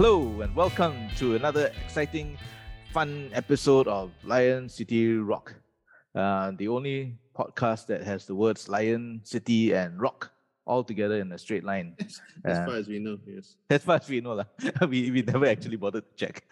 Hello and welcome to another exciting, fun episode of Lion City Rock, uh, the only podcast that has the words Lion City and Rock all together in a straight line. As Uh, far as we know, yes. as far as we know, lah. we, we never actually bothered to check.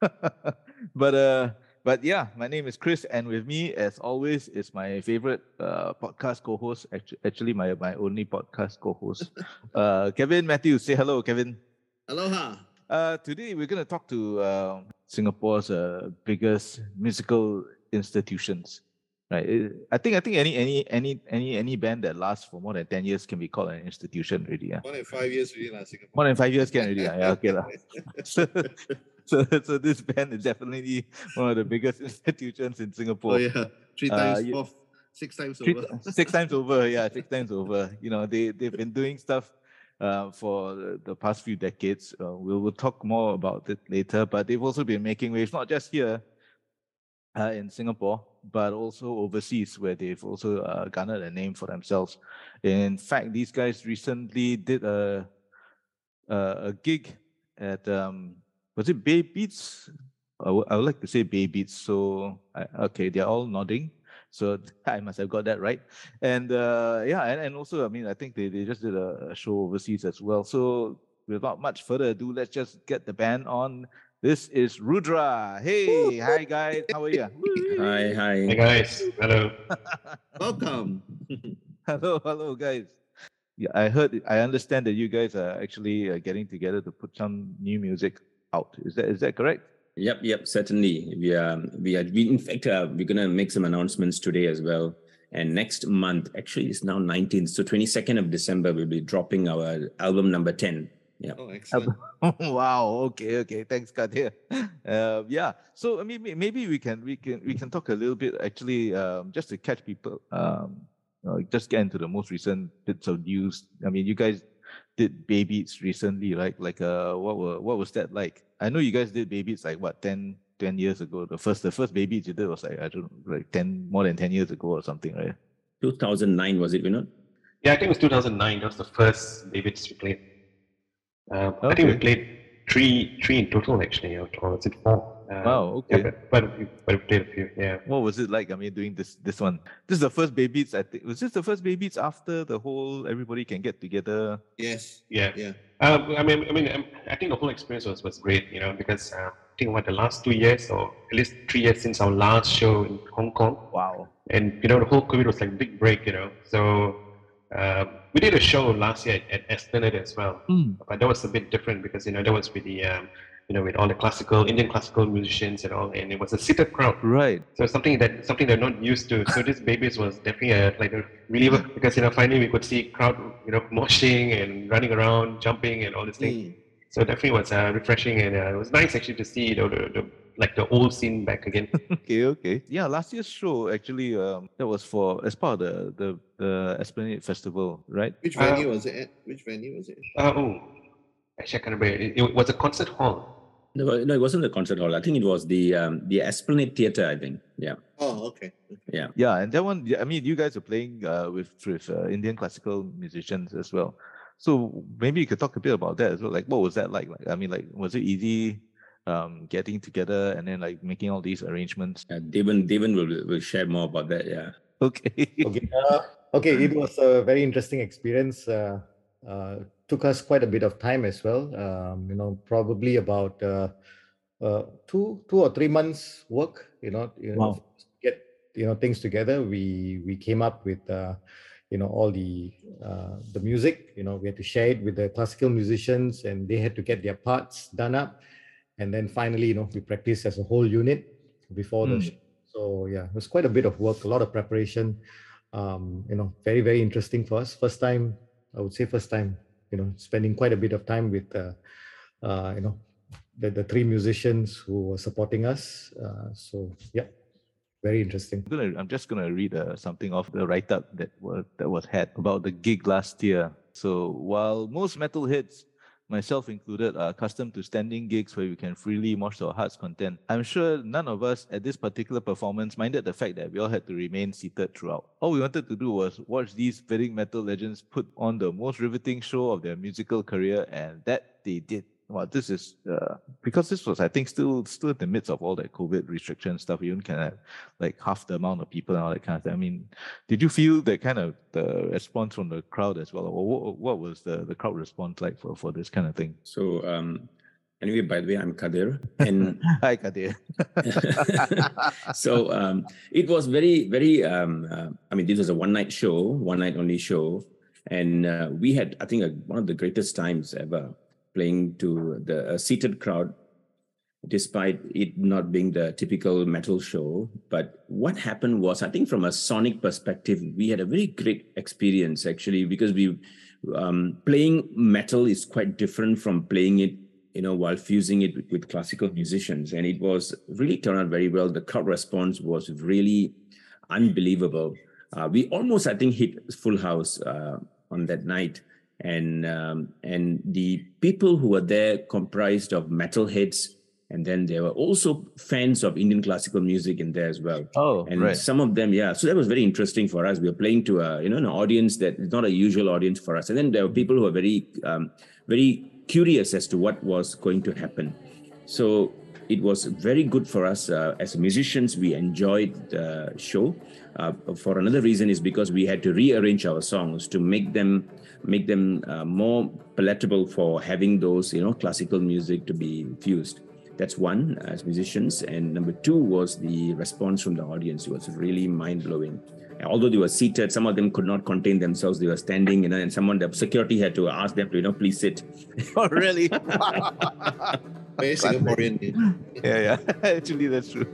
but uh, but yeah, my name is Chris, and with me, as always, is my favorite uh, podcast co-host. Actually, actually, my my only podcast co-host, uh, Kevin Matthews. Say hello, Kevin. Aloha. Uh, today we're going to talk to uh, Singapore's uh, biggest musical institutions. Right. I think I think any any any any any band that lasts for more than ten years can be called an institution already. Yeah. More than five years really, lah, Singapore. More than five years can already. ah. Yeah. Okay lah. So, so so this band is definitely one of the biggest institutions in Singapore. oh yeah, three Uh, times, fourth, six times Three- over. six times over. Yeah, six times over. You know, they they've been doing stuff uh, for the, past few decades. Uh, we'll talk more about it later. But they've also been making waves not just here uh, in Singapore, but also overseas, where they've also uh, garnered a name for themselves. In fact, these guys recently did a a, a gig at um, was it Bay Beats? I would I would like to say Bay Beats. So I, okay, they're all nodding. So I must have got that right. And uh, yeah, and, and also, I mean, I think they, they just did a, a show overseas as well. So without much further ado, let's just get the band on. This is Rudra. Hey, hi guys, how are you? Hi, hi. Hey guys, hello. Welcome. hello, hello guys. Yeah, I heard, I understand that you guys are actually uh, getting together to put some new music out. Is that is that correct? Yep, yep, certainly. We are, we are, we, in fact, uh, we're going to make some announcements today as well. And next month, actually, it's now 19th. So 22nd of December, we'll be dropping our album number 10. Yeah. Oh, excellent. wow. Okay. Okay. Thanks, Kadir. Uh, yeah. So I mean, maybe we can we can we can talk a little bit actually, um, just to catch people. Um, uh, just get into the most recent bits of news. I mean, you guys did Bay Beats recently, right? Like, uh, what were what was that like? I know you guys did Bay Beats like what 10, 10 years ago. The first the first Bay Beats you did was like I don't know, like ten more than ten years ago or something, right? 2009, was it, Vinod? Yeah, I think it was 2009. That was the first Davids we played. Um, I think we played three, three in total actually, or, or was it four? Um, Wow, Yeah, okay. but, but, we, but played a few. Yeah. What was it like? I mean, doing this this one. This is the first Bay Beats. I think was this the first Bay Beats after the whole everybody can get together. Yes. Yeah. Yeah. Um, I mean, I mean, um, I think the whole experience was, was great, you know, because uh, I think what the last two years or at least three years since our last show in Hong Kong, Wow. and you know the whole COVID was like a big break, you know. So uh, we did a show last year at, at Esplanade as well, but that was a bit different because you know that was with the um, you know with all the classical Indian classical musicians and all, and it was a seated crowd. Right. So something that something they're not used to. So this Bay Beats was definitely a, like a reliever because you know finally we could see crowd you know moshing and running around, jumping and all these things. Mm. So definitely was uh, refreshing and uh, it was nice actually to see you know, the, the like the old scene back again. Okay. Okay. Yeah. Last year's show actually um that was for as part of the the the Esplanade Festival, right? Which Uh, venue was it at? Which venue was it? Uh, oh, actually I can't remember. It, it was a concert hall. No, no, it wasn't the concert hall. I think it was the um, the Esplanade Theatre, I think. Yeah. Oh, okay. Yeah. Yeah, and that one. I mean, you guys are playing uh, with with uh, Indian classical musicians as well. So maybe you could talk a bit about that as well. Like, what was that like? Like, I mean, like, was it easy um, getting together and then like making all these arrangements? Uh, Devon, Devon will, will share more about that. Yeah. Okay. Okay. Uh, okay. It was a very interesting experience. Uh, uh, took us quite a bit of time as well. Um, you know, probably about uh, uh, two, two or three months work. You know, you know, get you know things together. We we came up with uh, you know all the uh, the music. You know, we had to share it with the classical musicians, and they had to get their parts done up. And then finally, you know, we practiced as a whole unit before the Mm. show. So yeah, it was quite a bit of work, a lot of preparation. Um, you know, very very interesting for us. First time, I would say, first time. You know, spending quite a bit of time with, uh, uh, you know, the the three musicians who were supporting us. Uh, so yeah, very interesting. I'm gonna. I'm just gonna read uh, something off the write-up that was that was had about the gig last year. So while most metalheads myself included, are accustomed to standing gigs where we can freely mosh to our heart's content. I'm sure none of us at this particular performance minded the fact that we all had to remain seated throughout. All we wanted to do was watch these budding metal legends put on the most riveting show of their musical career, and that they did. Well, this is uh, because this was, I think, still still in the midst of all that COVID restriction stuff. You can have like half the amount of people and all that kind of thing. I mean, did you feel that kind of the response from the crowd as well, or what, what was the the crowd response like for for this kind of thing? So um, Anyway, by the way, I'm Kadir. And hi, Kadir. so um, it was very, very. Um, uh, I mean, this was a one-night show, one-night only show, and uh, we had, I think, one of the greatest times ever playing to the seated crowd, despite it not being the typical metal show. But what happened was, I think, from a sonic perspective, we had a very great experience actually because we um, playing metal is quite different from playing it you know, while fusing it with, with, classical musicians. And it was really turned out very well. The crowd response was really unbelievable. Uh, we almost, I think, hit full house uh, on that night. And um, and the people who were there comprised of metalheads, and then there were also fans of Indian classical music in there as well. Oh, and right. some of them, yeah. So that was very interesting for us. We were playing to a you know an audience that is not a usual audience for us. And then there were people who were very um, very curious as to what was going to happen. So it was very good for us uh, as musicians. We enjoyed the show. Uh, for another reason is because we had to rearrange our songs to make them make them uh, more palatable for having those you know classical music to be infused. That's one as musicians, and number two was the response from the audience. It was really mind blowing although they were seated, some of them could not contain themselves. They were standing, you know, and someone, the security had to ask them to, you know, please sit. oh, really? Very Singaporean. yeah, yeah. Actually, that's true.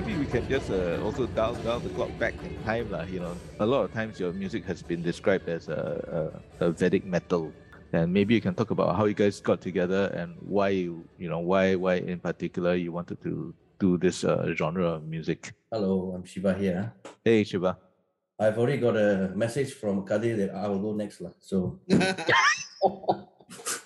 Can just uh, also dial down the clock back in time, lah. You know, a lot of times your music has been described as a, a, a Vedic metal, and maybe you can talk about how you guys got together and why you, you know, why why in particular you wanted to do this uh, genre of music. Hello, I'm Shiva here. Hey, Shiva. I've already got a message from Kadir that I will go next, lah. So.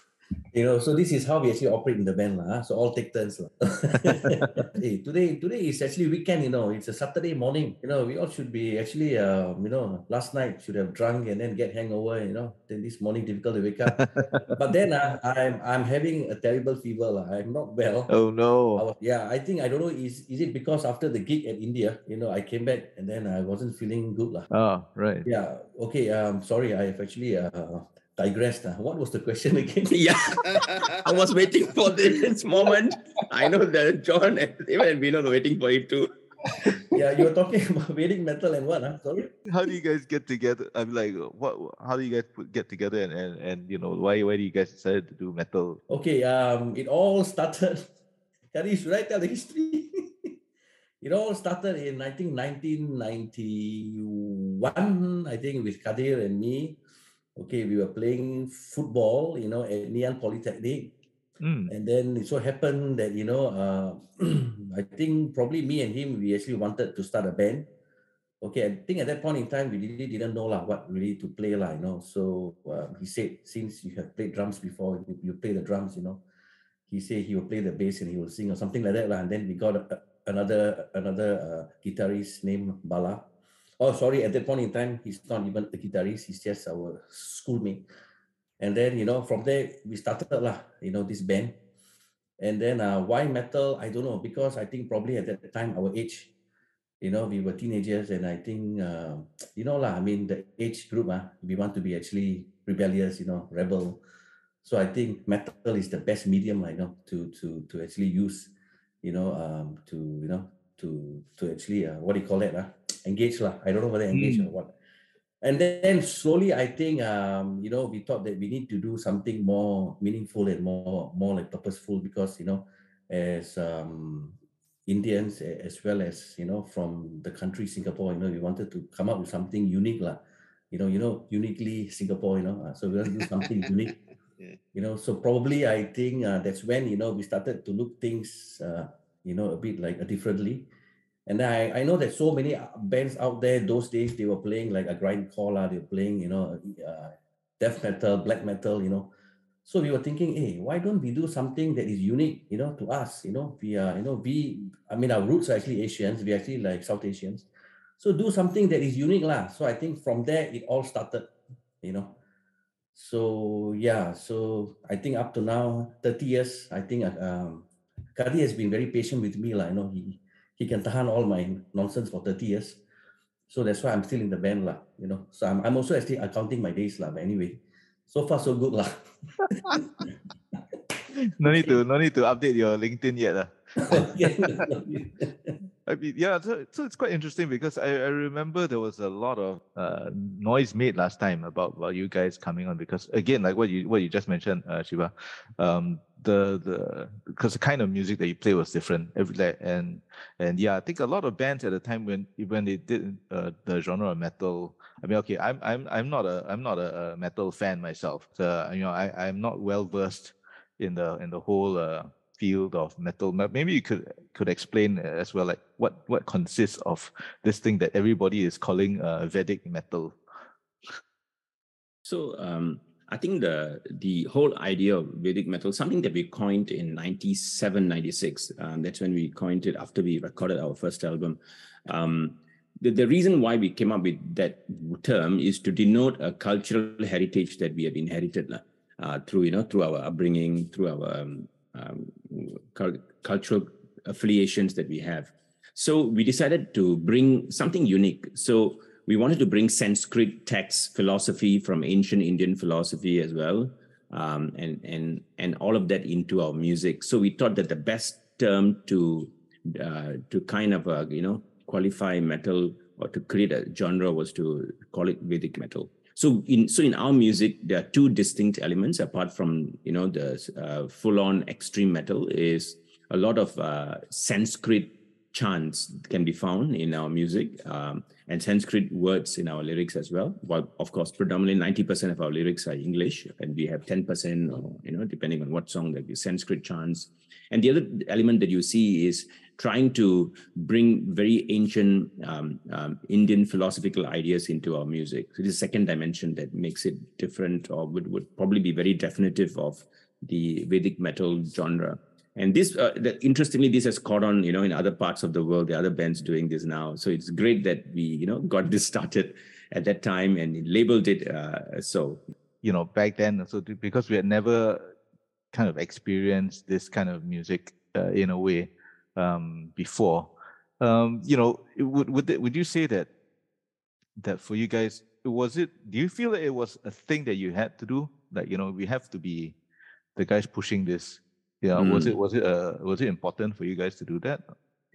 you know so this is how we actually operate in the band lah. so all take turns lah. hey, today today is actually weekend you know it's a saturday morning you know we all should be actually uh, you know last night should have drunk and then get hangover you know then this morning difficult to wake up but then uh, i'm i'm having a terrible fever lah. i'm not well oh no I was, yeah i think i don't know is is it because after the gig at india you know i came back and then i wasn't feeling good lah. oh right yeah okay um sorry i have actually uh digressed. Uh. What was the question again? yeah, I was waiting for this moment. I know that John and even Vinod were waiting for it too. yeah, you were talking about Vedic metal and what? Huh? Sorry. How do you guys get together? I'm like, what? How do you guys put, get together and, and and you know why why do you guys decided to do metal? Okay, um, it all started. Kari, should I tell the history? it all started in I think 1991. I think with Kadir and me okay, we were playing football, you know, at Ann Polytechnic. Mm. And then it so happened that, you know, uh, I think probably me and him, we actually wanted to start a band. Okay, I think at that point in time, we really didn't know lah, what really to play, lah, you know. So uh, he said, since you have played drums before, you, you play the drums, you know. He said he will play the bass and he will sing or something like that. Lah. And then we got a, another another uh, guitarist named Bala Oh, sorry. At that point in time, he's not even a guitarist. He's just our schoolmate. And then, you know, from there we started lah, you know, this band. And then uh, why metal? I don't know because I think probably at that time our age, you know, we were teenagers, and I think uh, you know lah. I mean, the age group, uh, we want to be actually rebellious, you know, rebel. So I think metal is the best medium, I know, to to to actually use, you know, um, to you know, to to actually uh, what do you call that, uh, engaged lah. I don't know whether engaged mm. or what. And then slowly, I think um, you know we thought that we need to do something more meaningful and more more like purposeful because you know as um, Indians as well as you know from the country Singapore, you know we wanted to come up with something unique lah. You know, you know, uniquely Singapore. You know, uh, so we want to do something unique. You know, so probably I think uh, that's when you know we started to look things uh, you know, a bit like a differently. And I, I know that so many uh, bands out there those days they were playing like a grindcore, they were playing, you know, uh, death metal, black metal, you know. So we were thinking, hey, why don't we do something that is unique, you know, to us? You know, we are, you know, we, I mean, our roots are actually Asians. We actually like South Asians. So do something that is unique, lah. So I think from there it all started, you know. So yeah, so I think up to now, 30 years, I think um, Kadi has been very patient with me, lah. You know, he he can tahan all my nonsense for 30 years. So that's why I'm still in the band, lah. You know, so I'm, I'm also actually accounting my days, lah. But anyway, so far so good, lah. no need to no need to update your LinkedIn yet, lah. I mean, yeah, so, so it's quite interesting because I, I remember there was a lot of uh, noise made last time about, about you guys coming on because again, like what you what you just mentioned, uh, Shiva, um, the the because the kind of music that you play was different every and and yeah, I think a lot of bands at the time when when they did uh, the genre of metal. I mean, okay, I'm I'm I'm not a I'm not a, a metal fan myself. So you know, I I'm not well versed in the in the whole uh, field of metal. Maybe you could could explain as well, like what what consists of this thing that everybody is calling uh, Vedic metal. So um, I think the the whole idea of Vedic metal, something that we coined in 97, 96. Um, that's when we coined it after we recorded our first album. Um, the, the reason why we came up with that term is to denote a cultural heritage that we have inherited uh, through you know through our upbringing, through our um, um, cultural affiliations that we have. So we decided to bring something unique. So we wanted to bring Sanskrit text philosophy from ancient Indian philosophy as well, um, and and and all of that into our music. So we thought that the best term to uh, to kind of uh, you know qualify metal or to create a genre was to call it Vedic metal. So in so in our music, there are two distinct elements apart from you know the uh, full-on extreme metal. Is a lot of uh, Sanskrit chants can be found in our music um, and Sanskrit words in our lyrics as well. Well, of course, predominantly ninety percent of our lyrics are English, and we have ten percent, you know, depending on what song, like the Sanskrit chants. And the other element that you see is trying to bring very ancient um, um, Indian philosophical ideas into our music. So is second dimension that makes it different or would, would probably be very definitive of the Vedic metal genre. And this, uh, the, interestingly, this has caught on, you know, in other parts of the world, the other bands doing this now. So it's great that we, you know, got this started at that time and labeled it uh, so. You know, back then, so because we had never kind of experienced this kind of music uh, in a way, um, before. Um, you know, would would would you say that that for you guys was it? Do you feel that it was a thing that you had to do? Like you know, we have to be the guys pushing this. Yeah, mm. was it was it uh, was it important for you guys to do that?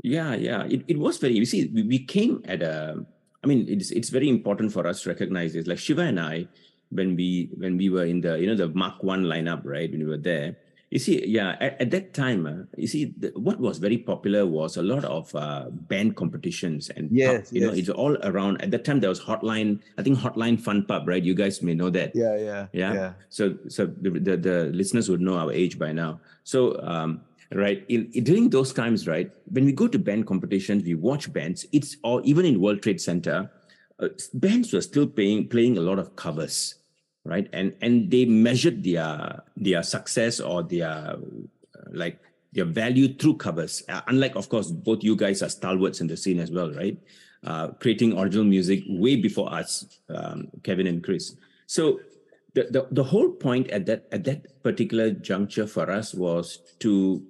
Yeah, yeah, it, it was very. You see, we, we came at a. I mean, it's it's very important for us to recognize this. Like Shiva and I, when we when we were in the you know the Mark One lineup, right? When we were there, you see, yeah, at, at that time, uh, you see, the, what was very popular was a lot of uh, band competitions, and yes, you yes. know, it's all around. At that time, there was Hotline, I think Hotline Fun Pub, right? You guys may know that. Yeah, yeah, yeah. yeah. So, so the, the, the listeners would know our age by now. So, um, right, in, in, during those times, right, when we go to band competitions, we watch bands. It's or even in World Trade Center, uh, bands were still playing playing a lot of covers right? And and they measured their their success or their like their value through covers. Uh, unlike of course both you guys are stalwarts in the scene as well right? Uh, creating original music way before us um, kevin and chris. So the, the the whole point at that at that particular juncture for us was to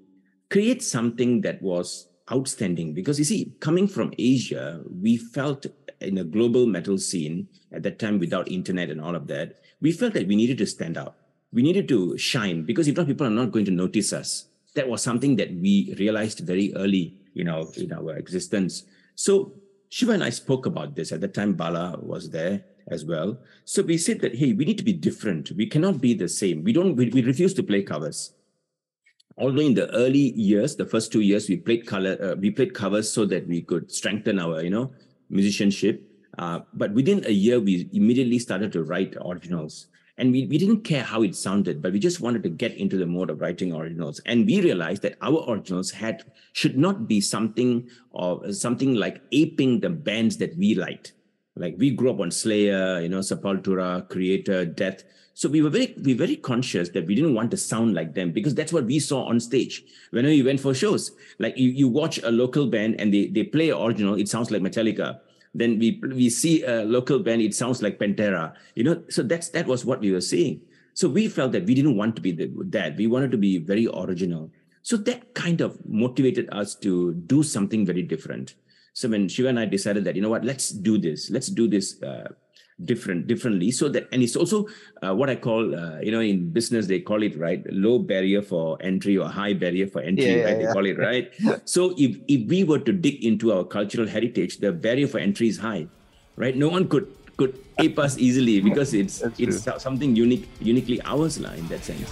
create something that was outstanding. Because you see coming from asia we felt in a global metal scene at that time without internet and all of that we felt that we needed to stand out. We needed to shine because if not, people are not going to notice us. That was something that we realized very early in our in our existence. So Shiva and I spoke about this at the time. Bala was there as well. So we said that hey, we need to be different. We cannot be the same. We don't. We, we refuse to play covers. Although in the early years, the first two years, we played color. Uh, we played covers so that we could strengthen our you know musicianship uh, but within a year, we immediately started to write originals. and we, we didn't care how it sounded, but we just wanted to get into the mode of writing originals. And we realized that our originals had should not be something or something like aping the bands that we liked. Like we grew up on Slayer, you know, Sepultura, Kreator, Death. So we were very, we were very conscious that we didn't want to sound like them because that's what we saw on stage whenever we went for shows. Like you, you watch a local band and they, they play original, it sounds like Metallica. Then we we see a local band, it sounds like Pantera. You know, so that's that was what we were seeing. So we felt that we didn't want to be the, that. We wanted to be very original. So that kind of motivated us to do something very different. So when Shiva and I decided that, you know what, let's do this. Let's do this uh, different differently. So that and it's also uh, what i call uh, you know in business they call it right low barrier for entry or high barrier for entry yeah, right yeah, they call it right? So if if we were to dig into our cultural heritage the barrier for entry is high right? No one could could ape us easily because it's That's it's true. something unique uniquely ours lah, in that sense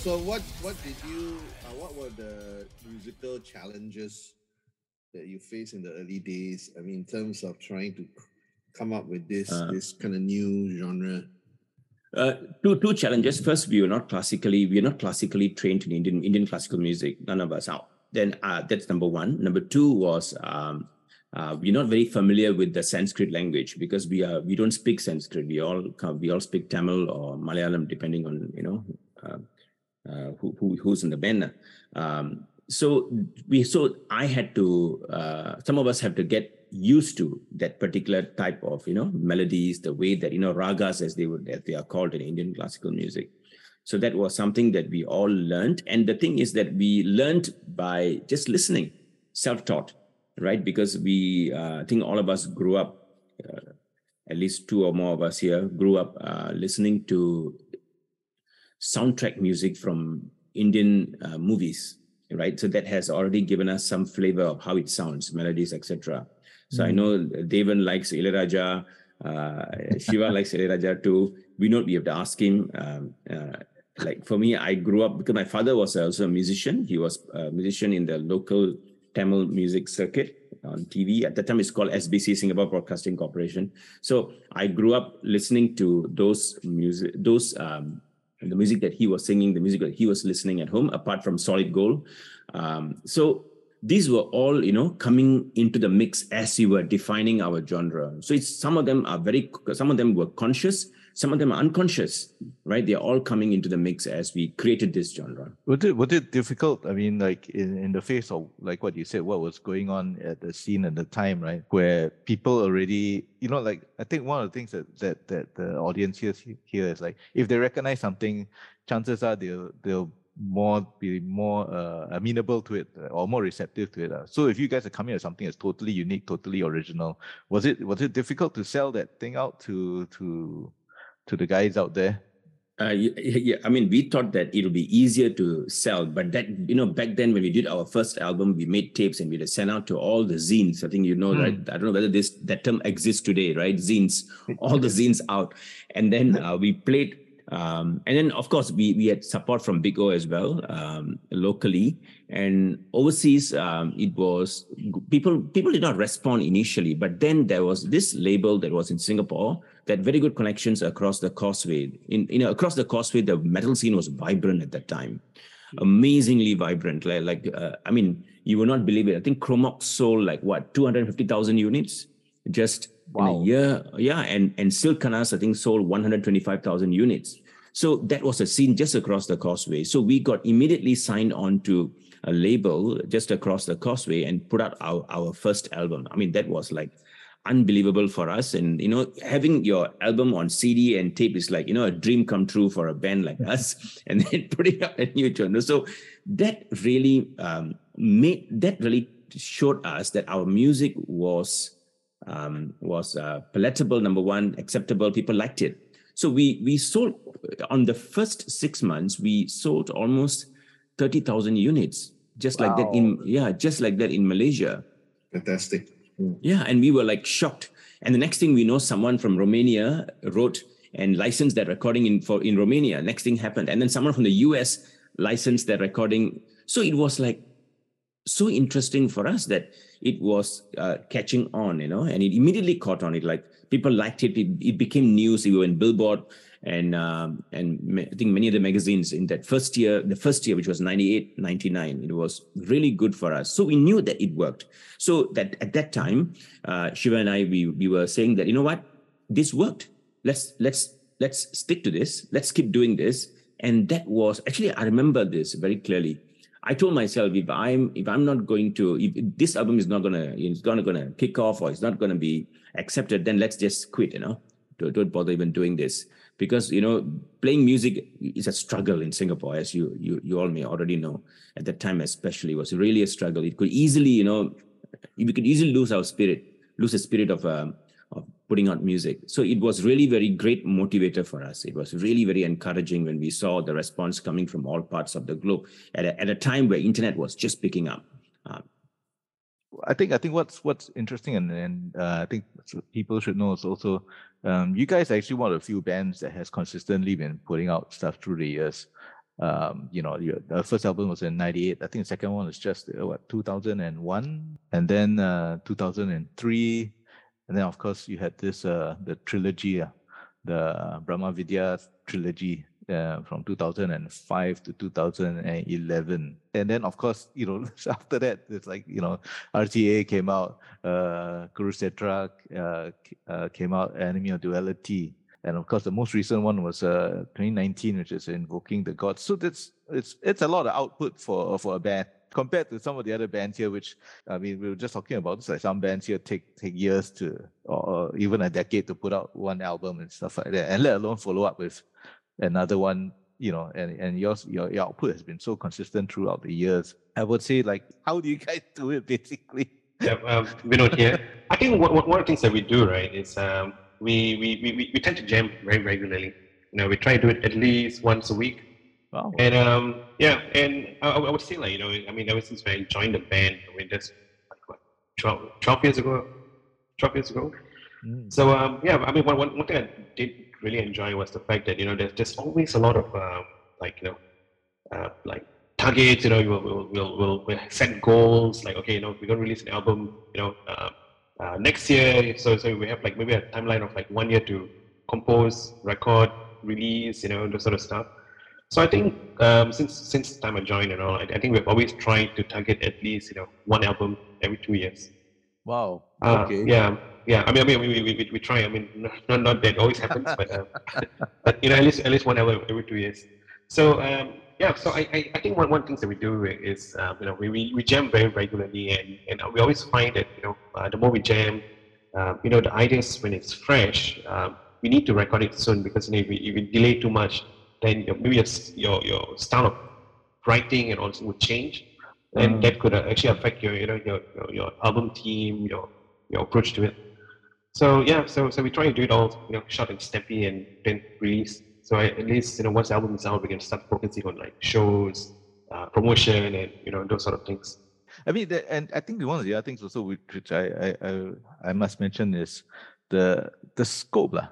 So, what what did you? Uh, what were the musical challenges that you faced in the early days? I mean, in terms of trying to come up with this uh, this kind of new genre. Uh, two two challenges. First, we were not classically we are not classically trained in Indian Indian classical music. None of us are. Then uh, that's number one. Number two was um, uh, we're not very familiar with the Sanskrit language because we are we don't speak Sanskrit. We all we all speak Tamil or Malayalam, depending on you know uh, uh, who, who, who's in the band. Um, so we so I had to uh, some of us have to get used to that particular type of you know melodies, the way that you know ragas as they would as they are called in Indian classical music. So that was something that we all learned. And the thing is that we learned by just listening, self-taught, right? Because we, uh, I think all of us grew up, uh, at least two or more of us here grew up uh, listening to soundtrack music from Indian uh, movies, right? So that has already given us some flavor of how it sounds, melodies, etc. So mm. I know Devan likes Ilayaraja, uh, Shiva likes Ilayaraja too. We know we have to ask him. Um, uh, like for me, I grew up because my father was also a musician. He was a musician in the local Tamil music circuit on TV. At the time, it's called SBC, Singapore Broadcasting Corporation. So I grew up listening to those music, those um, the music that he was singing, the music that he was listening at home, apart from Solid Gold. Um, so these were all, you know, coming into the mix as we were defining our genre. So it's some of them are very, some of them were conscious, some of them are unconscious, right? They're all coming into the mix as we created this genre. Was it was it difficult? I mean, like in, in the face of like what you said, what was going on at the scene at the time, right? Where people already, you know, like I think one of the things that that that the audience hears here is like if they recognize something, chances are they'll they'll more be more uh, amenable to it uh, or more receptive to it. Uh. So if you guys are coming at something that's totally unique, totally original, was it was it difficult to sell that thing out to to to the guys out there? Uh, yeah, yeah, I mean, we thought that it would be easier to sell, but that you know, back then when we did our first album, we made tapes and we sent out to all the zines. I think you know, hmm. right? I don't know whether this that term exists today, right? Zines, all the zines out, and then uh, we played um, and then, of course, we, we had support from Big O as well, um, locally and overseas. Um, it was people people did not respond initially, but then there was this label that was in Singapore that very good connections across the causeway. In you know across the causeway, the metal scene was vibrant at that time, amazingly vibrant. Like like uh, I mean, you will not believe it. I think Cromok sold like what two hundred fifty thousand units just wow. in a year. Yeah, and and Sil Khannaz I think sold one hundred twenty five thousand units. So that was a scene just across the causeway. So we got immediately signed on to a label just across the causeway and put out our, our first album. I mean, that was like unbelievable for us. And, you know, having your album on CD and tape is like, you know, a dream come true for a band like us and then putting out a new genre. So that really um, made, that really showed us that our music was, um, was uh, palatable, number one, acceptable. People liked it. So we we sold on the first six months we sold almost thirty thousand units, just wow. like that in yeah, just like that in Malaysia. Fantastic. Mm. Yeah, and we were like shocked. And the next thing we know, someone from Romania wrote and licensed that recording in for in Romania. Next thing happened, and then someone from the US licensed that recording. So it was like so interesting for us that it was uh, catching on, you know, and it immediately caught on. It like people liked it. It, it became news. We were in Billboard and um, and I think many of the magazines in that first year, the first year, which was 98, 99, it was really good for us. So we knew that it worked. So that at that time, uh, Shiva and I, we we were saying that you know what, this worked. Let's let's let's stick to this. Let's keep doing this. And that was actually I remember this very clearly. I told myself if I'm if I'm not going to if this album is not gonna it's not gonna kick off or it's not gonna be accepted, then let's just quit. You know, don't, don't bother even doing this because you know playing music is a struggle in Singapore, as you you you all may already know. At that time, especially, was really a struggle. It could easily, you know, we could easily lose our spirit, lose the spirit of um, putting out music. So it was really very great motivator for us. It was really very encouraging when we saw the response coming from all parts of the globe at a, at a time where internet was just picking up. Uh, I think I think what's what's interesting and and uh, I think people should know is also um, you guys are actually one of the few bands that has consistently been putting out stuff through the years. Um, you know, the first album was in '98. I think the second one was just uh, what 2001, and then uh, 2003 and then of course you had this uh, the trilogy, uh, the Brahma Vidya trilogy uh, from 2005 to 2011. And then, of course, you know, after that, it's like, you know, RTA came out, uh, uh, uh, came out, Enemy of Duality. And of course, the most recent one was uh, 2019, which is Invoking the Gods. So that's it's it's a lot of output for for a band compared to some of the other bands here, which I mean, we were just talking about. Like some bands here take take years to, or even a decade to put out one album and stuff like that, and let alone follow up with another one. You know, and and yours your, your output has been so consistent throughout the years. I would say, like, how do you guys do it, basically? Yeah, um, Vinod here. I think one, one of the things that we do right is um, we, we we we tend to jam very regularly. You know, we try to do it at least once a week Wow. And um, yeah, and I, I, would say like you know, I mean, ever since I joined the band, I mean, that's like what 12, 12 years ago, twelve years ago. Mm. So um, yeah, I mean, one, one, one thing I did really enjoy was the fact that you know there's there's always a lot of uh, like you know, uh, like targets. You know, we'll we'll, we'll we'll we'll set goals. Like okay, you know, we're gonna release an album. You know, uh, uh, next year. So so we have like maybe a timeline of like one year to compose, record, release. You know, those sort of stuff. So I think um, since since the time I joined and all, I, I, think we've always tried to target at least you know one album every two years. Wow. Uh, okay. Yeah, yeah. I mean, I mean, we, we, we, we try. I mean, not not that always happens, but uh, but you know, at least at least one album every two years. So um, yeah, so I, I, I think one one things that we do is um, you know we, we, we jam very regularly and and we always find that you know uh, the more we jam, uh, you know the ideas when it's fresh, um, we need to record it soon because you know, if we, if we delay too much then your, maybe your, your your style of writing and also would change, and mm. that could uh, actually affect your you know your, your, your album team, your your approach to it. So yeah, so so we try to do it all you know short and snappy and then release. So I, at least you know once the album is out, we can start focusing on like shows, uh, promotion, and you know those sort of things. I mean, the, and I think one of the other things also which, which I, I, I I must mention is the the scope lah.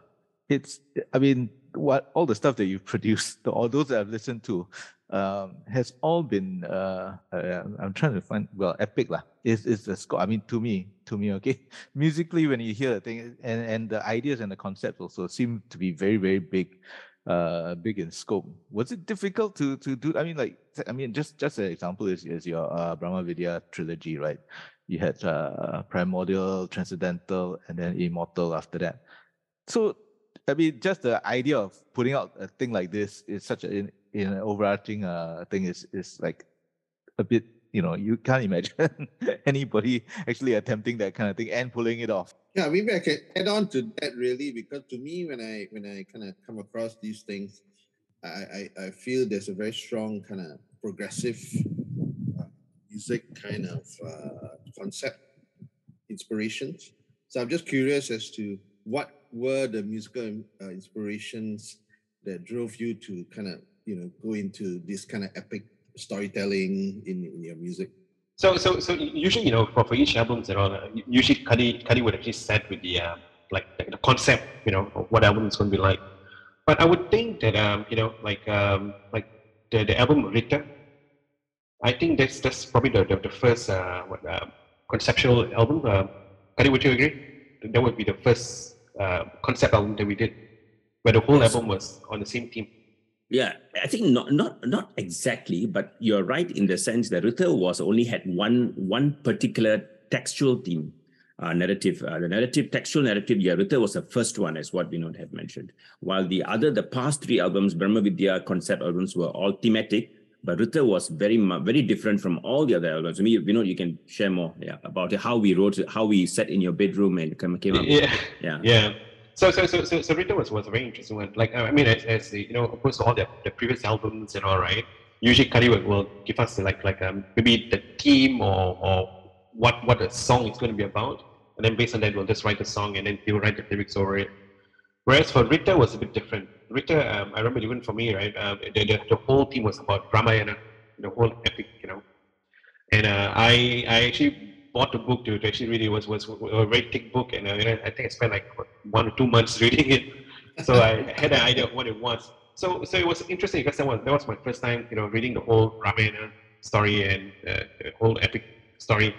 It's I mean what all the stuff that you've produced, all those that I've listened to, um, has all been. Uh, uh, I'm trying to find well, epic lah. Is is the score? I mean, to me, to me, okay. Musically, when you hear the thing, and and the ideas and the concepts also seem to be very very big, uh, big in scope. Was it difficult to to do? I mean, like, I mean, just just an example is is your uh, Brahma Vidya trilogy, right? You had uh, primordial, transcendental, and then immortal after that. So I mean, just the idea of putting out a thing like this is such a in, in an overarching uh, thing is is like a bit you know you can't imagine anybody actually attempting that kind of thing and pulling it off. Yeah, maybe I can add on to that really because to me when I when I kind of come across these things, I I, I feel there's a very strong kind of progressive uh, music kind of uh, concept inspirations. So I'm just curious as to what were the musical uh, inspirations that drove you to kind of you know go into this kind of epic storytelling in, in your music? So, so, so usually, you know, for, for each albums and all, uh, usually Kadi, Kadi would actually set with the, uh, like, the, concept, you know, what album is going to be like. But I would think that, um, you know, like, um, like the, the album Rita, I think that's that's probably the, the, the first uh, what, uh, conceptual album. Uh, Kadi, would you agree? That would be the first uh, concept album that we did, where the whole album was on the same theme. Yeah, I think not not not exactly, but you're right in the sense that Rita was only had one one particular textual theme, uh, narrative. Uh, the narrative, textual narrative, yeah, Rita was the first one, as what we Vinod have mentioned. While the other, the past three albums, Brahma Vidya concept albums, were all thematic, but Rita was very very different from all the other albums. I mean, Vinod, you can share more, yeah, about how we wrote it, how we sat in your bedroom and came, came up. Yeah, yeah, yeah. So, so, so, so, so Rita was, was a very interesting one. Like, I mean, as, as you know, opposed to all the, the previous albums and all, right? Usually, Kadi will, will give us like, like um, maybe the theme or, or what, what the song is going to be about, and then based on that, we'll just write the song, and then he will write the lyrics over it. Whereas for Rita was a bit different. Rita, um, I remember even for me, right? Um, the, the, the whole theme was about Ramayana, the whole epic, you know. And uh, I, I actually bought the book to, to actually read it. was was a very thick book, and uh, you know, I think I spent like one or two months reading it. So I had an idea of what it was. So so it was interesting because that was that was my first time, you know, reading the whole Ramayana story and uh, the whole epic story,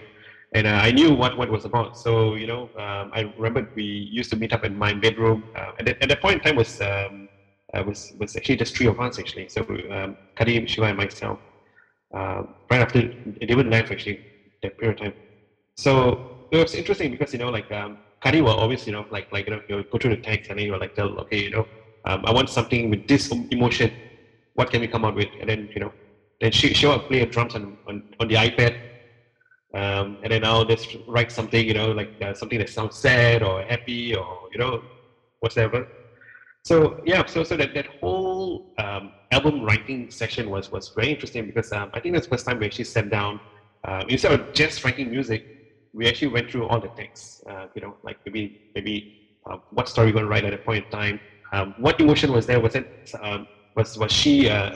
and uh, I knew what what it was about. So you know, um, I remember we used to meet up in my bedroom. Uh, and at that point in time was um, uh, was was actually just three of us actually. So um, Shiva, and myself. Uh, right after David left actually that period of time. So it was interesting because you know like um, will always you know like like you know you go through the text and then you like tell okay you know um, I want something with this emotion. What can we come up with? And then you know then she she will play drums on, on on the iPad. Um, and then I'll just write something you know like uh, something that sounds sad or happy or you know whatever. So yeah, so so that that whole um, album writing session was was very interesting because um, I think that's the first time we actually sat down um, instead of just writing music, we actually went through all the texts. Uh, you know, like maybe maybe uh, what story we're going to write at a point in time. Um, what emotion was there? Was it um, was was she uh,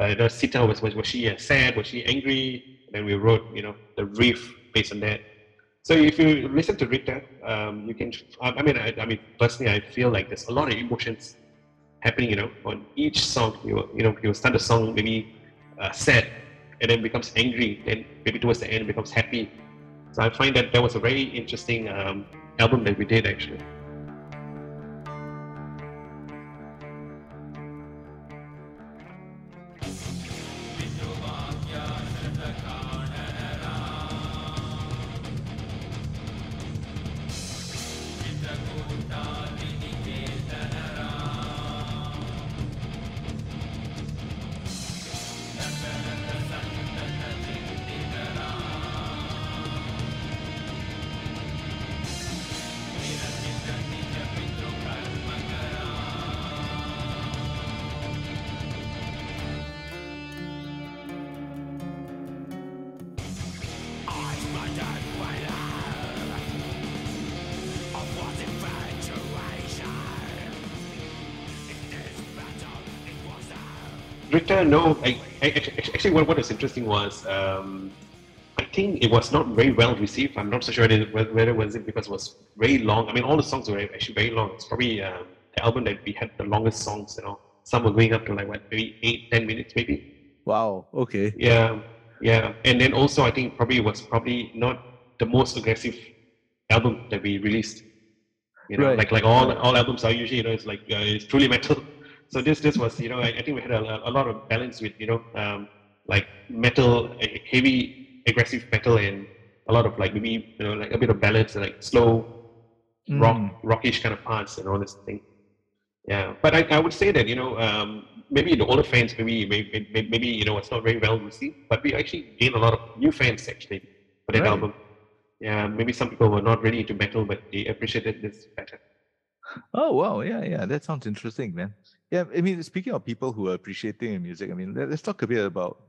uh, Sita was was was she uh, sad? Was she angry? And then we wrote you know the riff based on that. So if you listen to Rita, um, you can. I mean, I, I, mean, personally, I feel like there's a lot of emotions happening. You know, on each song. You you know, you start the song maybe uh, sad, and then becomes angry, then maybe towards the end becomes happy. So I find that that was a very interesting um, album that we did actually. Rita, no. I, I, actually, what, what was interesting was um, I think it was not very well received. I'm not so sure whether it was it because it was very long. I mean, all the songs were actually very long. It's probably um, the album that we had the longest songs. You know, some were going up to like what, maybe eight, ten minutes, maybe. Wow. Okay. Yeah, yeah. And then also, I think probably was probably not the most aggressive album that we released. You know, right. like like all all albums are usually, you know, it's like uh, it's truly metal so this this was you know I, I think we had a, a, lot of balance with you know um, like metal heavy aggressive metal and a lot of like maybe you know like a bit of balance and like slow mm. rock rockish kind of parts and all this thing yeah but I, I would say that you know um, maybe the older fans maybe, maybe maybe you know it's not very well received but we actually gained a lot of new fans actually for that right. album yeah maybe some people were not really into metal but they appreciated this better Oh wow, yeah, yeah, that sounds interesting, man. Yeah, I mean, speaking of people who are appreciating music, I mean, let, us talk a bit about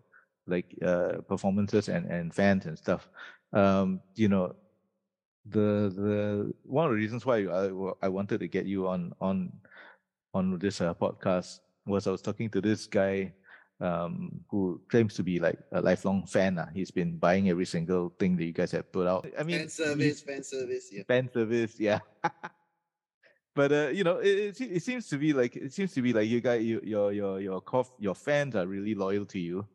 like uh, performances and and fans and stuff. Um, you know, the the one of the reasons why I I wanted to get you on on on this uh, podcast was I was talking to this guy um, who claims to be like a lifelong fan. Uh. He's been buying every single thing that you guys have put out. I mean, fan service, fan service, yeah. Fan service, yeah. but uh, you know, it, it, it, seems to be like it seems to be like you guys, you, your your your your fans are really loyal to you.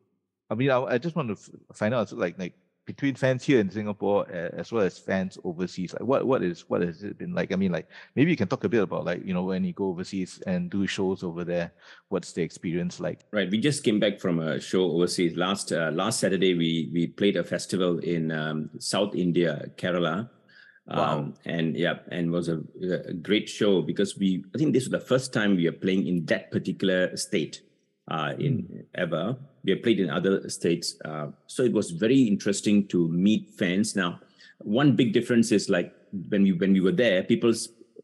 I mean, I, I just want to find out like like between fans here in Singapore as well as fans overseas? Like what what is what has it been like? I mean, like maybe you can talk a bit about like you know when you go overseas and do shows over there, what's the experience like? Right, we just came back from a show overseas last uh, last Saturday. We we played a festival in um, South India, Kerala. Wow. Um, and yeah, and was a, a great show because we I think this was the first time we are playing in that particular state uh, in mm. ever. We have played in other states, uh, so it was very interesting to meet fans. Now, one big difference is like when we when we were there, people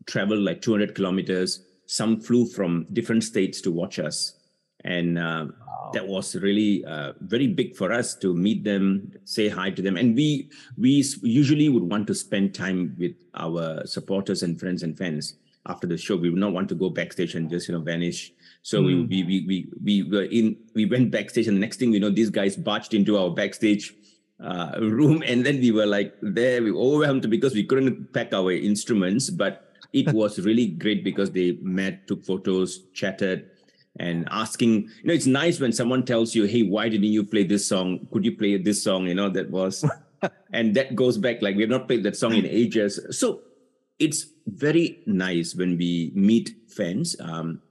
traveled like 200 kilometers. Some flew from different states to watch us, and uh, wow. that was really uh, very big for us to meet them, say hi to them, and we we usually would want to spend time with our supporters and friends and fans after the show. We would not want to go backstage and just you know vanish so mm. we, we we we were in we went backstage, and the next thing you know, these guys barged into our backstage uh, room, and then we were like there, we overwhelmed because we couldn't pack our instruments, but it was really great because they met, took photos, chatted, and asking. You know, it's nice when someone tells you, "Hey, why didn't you play this song? Could you play this song?" You know, that was, and that goes back like we have not played that song in ages. So it's very nice when we meet fans. Um,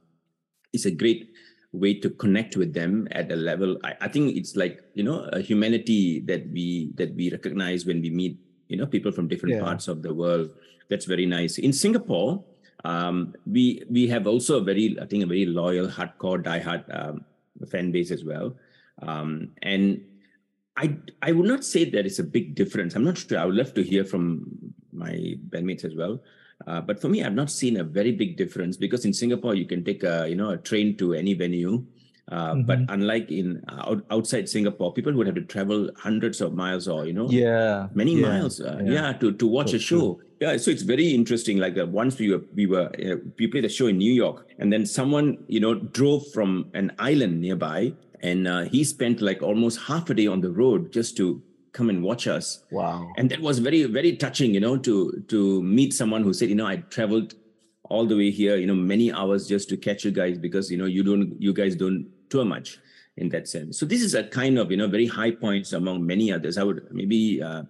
it's a great way to connect with them at a level I, I, think it's like you know a humanity that we that we recognize when we meet you know people from different yeah. parts of the world that's very nice in singapore um, we we have also a very i think a very loyal hardcore diehard um, fan base as well. Um, and i i would not say that it's a big difference. I'm not sure. I would love to hear from my bandmates as well. Uh, but for me, I've not seen a very big difference because in Singapore you can take a you know a train to any venue, uh, mm-hmm. but unlike in uh, out, outside Singapore, people would have to travel hundreds of miles or you know yeah many yeah. miles uh, yeah. yeah. to to watch so a show. True. Yeah, so it's very interesting. Like uh, once we were we were we played a show in New York, and then someone you know drove from an island nearby, and he spent like almost half a day on the road just to come and watch us. Wow. And that was very, very touching, you know, to to meet someone who said, you know, I traveled all the way here, you know, many hours just to catch you guys because you know you don't you guys don't tour much in that sense. So this is a kind of, you know, very high points among many others. I would maybe uh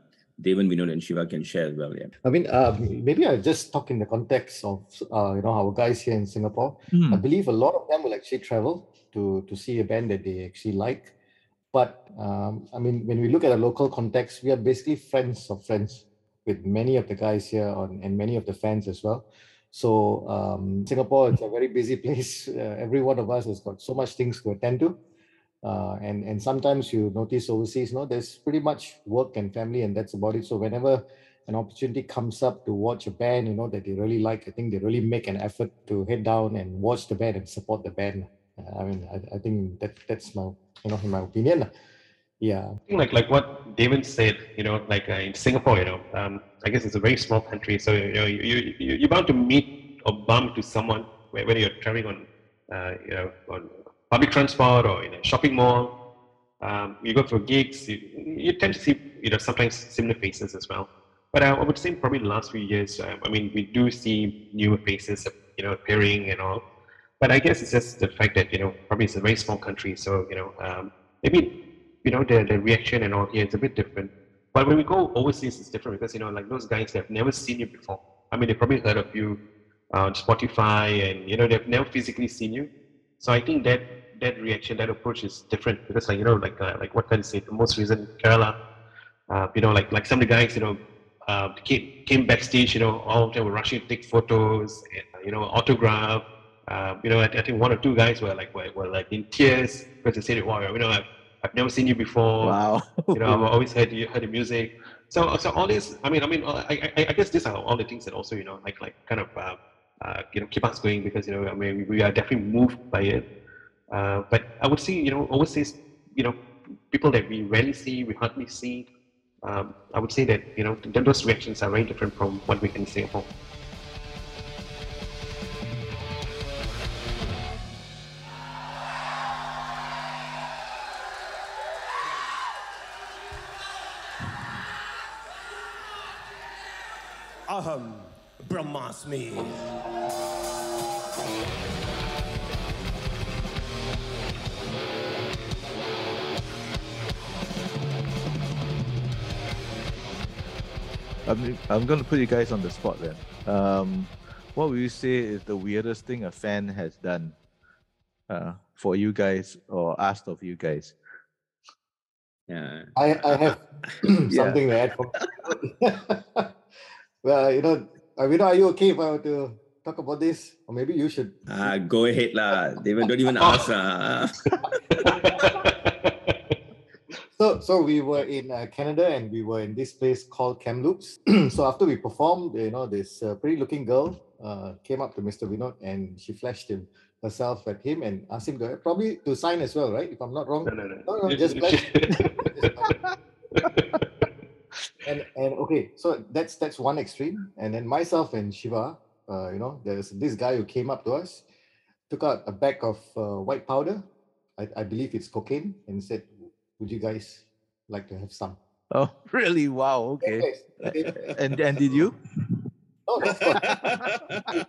Devan, Vinod, and Shiva can share as well. Yeah. I mean, uh, maybe I'll just talk in the context of uh, you know our guys here in Singapore. Mm. I believe a lot of them will actually travel to to see a band that they actually like but um, I mean, when we look at a local context, we are basically friends of friends with many of the guys here on, and many of the fans as well. So um, Singapore, it's a very busy place. Uh, every one of us has got so much things to attend to. Uh, and and sometimes you notice overseas, no, there's pretty much work and family, and that's about it. So whenever an opportunity comes up to watch a band, you know, that they really like, I think they really make an effort to head down and watch the band and support the band. I mean, I, I think that that's my you know, in my opinion. Yeah. Like like what David said, you know, like uh, in Singapore, you know, um, I guess it's a very small country, so you know, you, you you're bound to meet or bump to someone whether you're traveling on, uh, you know, on public transport or in a shopping mall. Um, you go for gigs, you, you tend to see, you know, sometimes similar faces as well. But uh, I would say probably the last few years, uh, I mean, we do see newer faces, you know, appearing and all. But I guess it's just the fact that you know probably it's a very small country, so you know um, maybe you know the the reaction and all here is a bit different. But when we go overseas, it's different because you know like those guys have never seen you before. I mean, they probably heard of you on Spotify, and you know they've never physically seen you. So I think that that reaction, that approach is different because like you know like uh, like what can I say? The most recent Kerala, uh, you know like like some of the guys you know uh, came came backstage, you know all of them were rushing to take photos, and, you know autograph um, you know, I, I, think one or two guys were like were, were like in tears because they said, "Wow, you know, I've, I've never seen you before. Wow, you know, I've always heard you heard the music." So, so all this, I mean, I mean, I, I, I guess these are all the things that also, you know, like like kind of, uh, uh, you know, keep us going because you know, I mean, we are definitely moved by it. Uh, but I would say, you know, overseas, you know, people that we rarely see, we hardly see. Um, I would say that you know, those reactions are very different from what we can see at Aham Brahmasmi. I'm, I'm going to put you guys on the spot then. Um, what would you say is the weirdest thing a fan has done uh, for you guys or asked of you guys? Yeah. I, I have something to add. From well, you know, I mean, are you okay if I were to talk about this? Or maybe you should. Uh, go ahead, lah. They don't even ask. Uh. So, so we were in uh, Canada and we were in this place called Kamloops. so after we performed, you know, this uh, pretty looking girl uh, came up to Mr. Vinod and she flashed him herself at him and asked him to probably to sign as well, right? If I'm not wrong. No, no, no. No, no, just flash. and and okay, so that's that's one extreme. And then myself and Shiva, uh, you know, there's this guy who came up to us, took out a bag of uh, white powder. I, I believe it's cocaine, and said, would you guys like to have some? Oh, really? Wow. Okay. Yes, okay. and and did you? No, no, of course.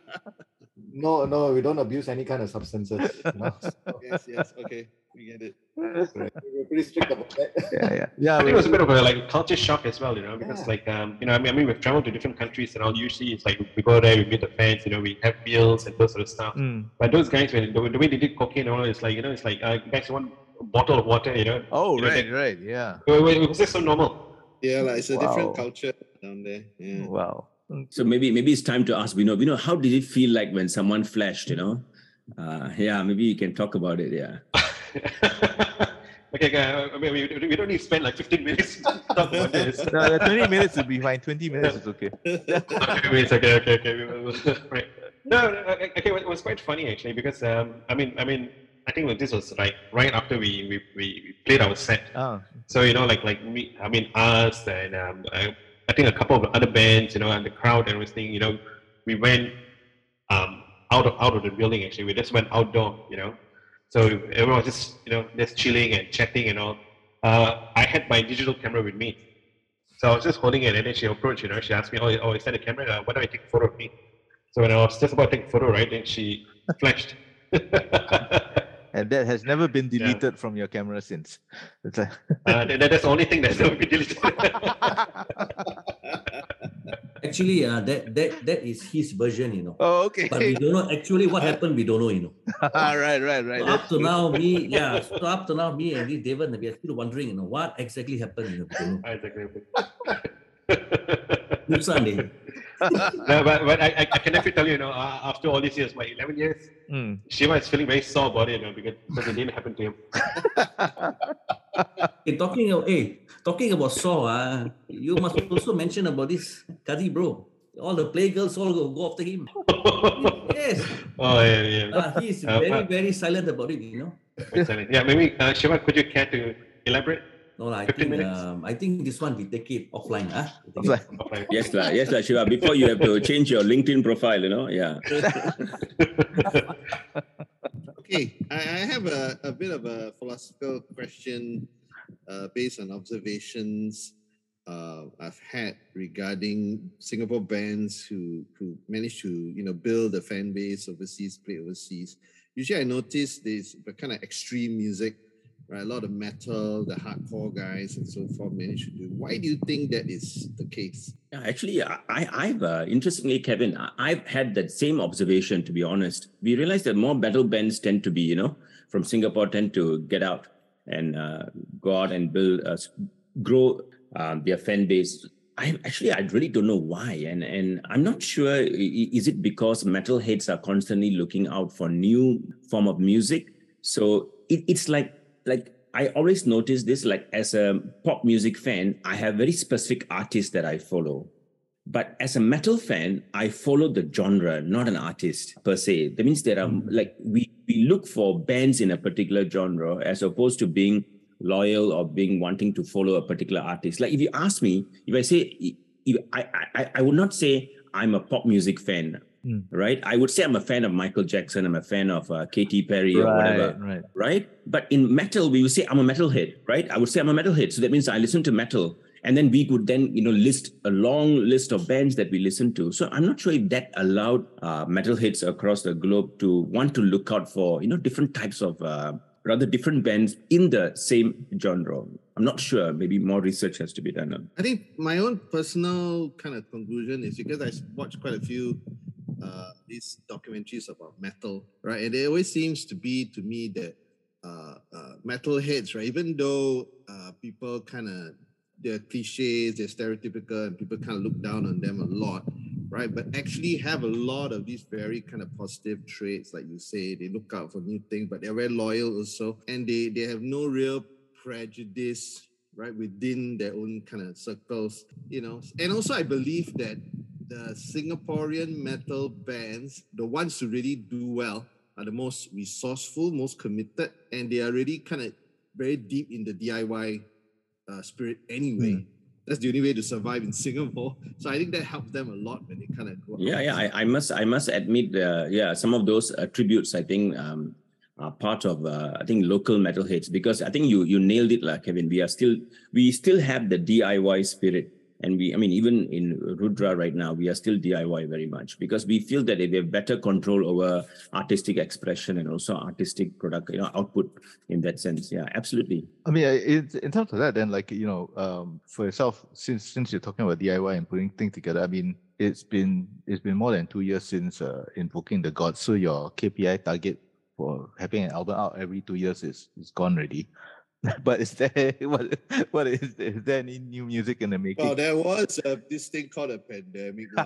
no, no, we don't abuse any kind of substances. You know? So, yes, yes. Okay, we get it. right. We're pretty strict about that. Yeah, yeah, yeah. I think it was a bit of a like culture shock as well, you know, because Yeah. like um, you know, I mean, I mean, we've traveled to different countries and all. Usually, it's like we go there, we meet the fans, you know, we have meals and those sort of stuff. Mm. But those guys, when the, the way they did cocaine all, it's like you know, it's like uh, guys want a bottle of water, you know. Oh, you know, right, that- right. Yeah. It was- it was just so normal. Yeah, like it's a Wow. different culture down there. Yeah. Wow. So maybe maybe it's time to ask Vino. Vino, how did it feel like when someone flashed? You know, uh, yeah, maybe you can talk about it. Yeah. okay, okay. I mean, we, we don't need to spend like 15 minutes to talk about this. No, the 20 minutes would be fine. 20 minutes is okay. okay, wait, okay, okay, okay. right. No, no, okay, okay, it was quite funny actually because um, I mean, I mean, I think this was like right after we we, we played our set. Oh, So you know, like like me, I mean, us and um, I, I think a couple of other bands, you know, and the crowd and everything. You know, we went um, out of out of the building. Actually, we just went outdoor. You know, so everyone was just you know just chilling and chatting and all. Uh, I had my digital camera with me, so I was just holding it, and then she approached. You know, she asked me, "Oh, oh is that a camera? Uh, why don't I take a photo of me?" So when I was just about to take a photo, right, then she flashed. and that has never been Yeah. deleted from your camera since. Like, uh, that, that's the only thing that's never been deleted. Actually, uh, that that that is his version, you know. oh, okay. But we don't know actually what happened. We don't know, you know. right, right, right. So up to now, me, yeah. So up to now, me and this David, we are still wondering, you know, what exactly happened. You know, we don't know. exactly. Nupsan, eh? no, but, but I, I I can definitely tell you, you know, uh, after all these years, my 11 years, Mm. Shiva is feeling very sore about it, you know, because, because it didn't happen to him. Hey, talking of, hey, talking about Saw, ah, you must also mention about this Kadi bro. All the playgirls all go, go after him. yes, Oh, yeah, yeah. uh, he's Uh, very, uh, very silent about it, you know. Excellent. Yeah, maybe, uh, Shiva, could you care to elaborate? No, lah, I think minutes? um, I think this one we take it offline. Ah, take it Offline. offline. Yes, lah. Yes, lah, Shiva. Before you have to change your LinkedIn profile. You know. Yeah. Okay, I, I have a, a bit of a philosophical question uh, based on observations uh, I've had regarding Singapore bands who who manage to you know build a fan base overseas, play overseas. Usually, I notice this kind of extreme music, right? A lot of metal, the hardcore guys, and so forth manage to do. Why do you think that is the case? Yeah, actually, I, I've uh, interestingly, Kevin, I've had that same observation. To be honest, we realize that more metal bands tend to be, you know, from Singapore tend to get out and uh, go out and build, uh, grow their fan base. I actually, I really don't know why, and and I'm not sure. Is it because metalheads are constantly looking out for new form of music? So it, it's like like I always notice this. Like as a pop music fan, I have very specific artists that I follow. But as a metal fan, I follow the genre, not an artist per se. That means there are like we we look for bands in a particular genre as opposed to being loyal or being wanting to follow a particular artist. Like if you ask me, if I say if I I, I would not say I'm a pop music fan, Mm. right? I would say I'm a fan of Michael Jackson. I'm a fan of uh, Katy Perry or whatever right, right. right? But in metal, we would say I'm a metalhead, right? I would say I'm a metalhead. So that means I listen to metal and then we could then you know list a long list of bands that we listen to. So i'm not sure if that allowed uh, metalheads across the globe to want to look out for you know different types of uh, rather different bands in the same genre. I'm not sure. Maybe more research has to be done i think my own personal kind of conclusion is because i watched quite a few uh, these documentaries about metal right? And it always seems to be to me that uh, uh, metal heads, right? Even though uh, people kind of they're cliches, they're stereotypical, and people kind of look down on them a lot, right? But actually have a lot of these very kind of positive traits, like you say, they look out for new things, but they're very loyal also, and they they have no real prejudice, right, within their own kind of circles, you know. And also, I believe that the Singaporean metal bands, the ones who really do well, are the most resourceful, most committed, and they are really kind of very deep in the DIY uh, spirit anyway. Mm. That's the only way to survive in Singapore. So I think that helped them a lot when they kind of go. Yeah, yeah. I, I, must, I must admit, uh, yeah, some of those attributes I think um, are part of uh, I think local metalheads because I think you you nailed it, like Kevin. We are still we still have the DIY spirit and we i mean even in rudra right now we are still diy very much because we feel that we have better control over artistic expression and also artistic product you know output in that sense. Yeah absolutely. I mean in, in terms of that then like you know um, for yourself since since you're talking about diy and putting things together i mean it's been it's been more than two years since uh, invoking the gods. So your kpi target for having an album out every two years is is gone already but is there what what is is there any new music in the making? Well, there was uh, this thing called a pandemic.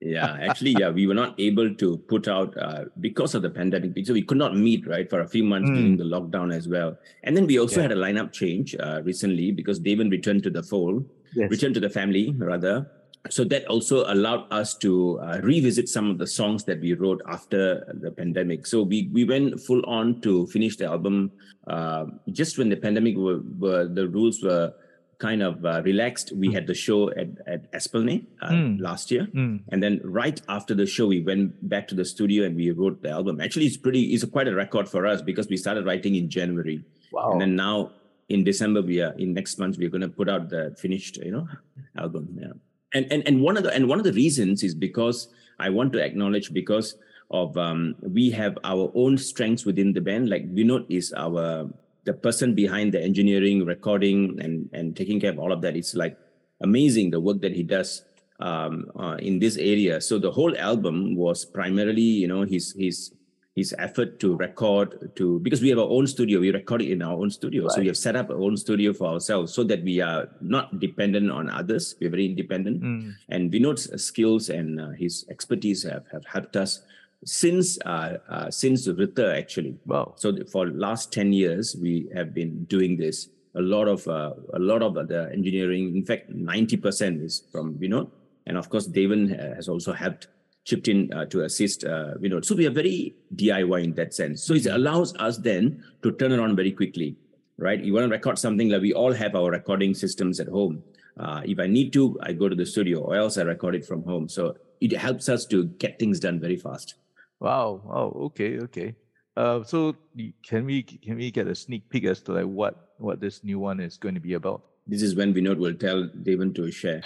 yeah, actually, yeah, we were not able to put out uh, because of the pandemic. So we could not meet right for a few months mm. during the lockdown as well. And then we also yeah. had a lineup change uh, recently because David returned to the fold, yes. returned to the family rather so that also allowed us to uh, revisit some of the songs that we wrote after the pandemic. So we we went full on to finish the album uh, just when the pandemic were, were, the rules were kind of uh, relaxed. We mm. had the show at at Esplanade mm. last year, mm. and then right after the show, we went back to the studio and we wrote the album. Actually, it's pretty. It's quite a record for us because we started writing in January, wow. and then now in December we are in next month we're going to put out the finished you know album. Yeah and and and one of the and one of the reasons is because I want to acknowledge because of um, we have our own strengths within the band. Like Vinod is our the person behind the engineering, recording, and and taking care of all of that. It's like amazing the work that he does um, uh, in this area. So the whole album was primarily, you know, his his his effort to record to because we have our own studio we record it in our own studio. Right. so we have set up our own studio for ourselves so that we are not dependent on others. We're very independent. Mm. and Vinod's skills and uh, his expertise have, have helped us since uh, uh, since Ritter actually. Wow. So for last 10 years we have been doing this. A lot of uh, a lot of the engineering in fact 90% is from Vinod. And of course Devan has also helped chipped in uh, to assist uh, Vinod. So we are very DIY in that sense. So it mm-hmm. allows us then to turn around very quickly, right? You want to record something like we all have our recording systems at home. Uh, if I need to, I go to the studio, or else I record it from home. So it helps us to get things done very fast. Wow! Oh, Okay, okay. Uh, so can we can we get a sneak peek as to like what what this new one is going to be about? This is when Vinod will tell Devan to share.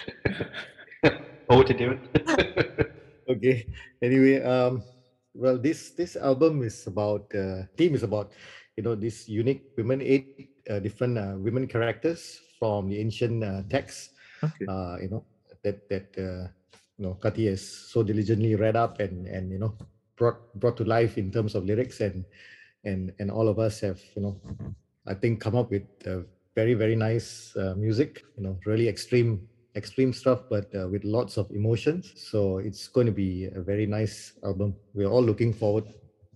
Over to Devan. okay anyway um well this this album is about uh theme is about you know this unique women eight uh, different uh, women characters from the ancient uh, texts okay. uh you know that that uh you know Kati has so diligently read up and and you know brought brought to life in terms of lyrics and and and all of us have you know I think come up with uh, very very nice uh, music you know really extreme extreme stuff, but uh, with lots of emotions. So it's going to be a very nice album. We're all looking forward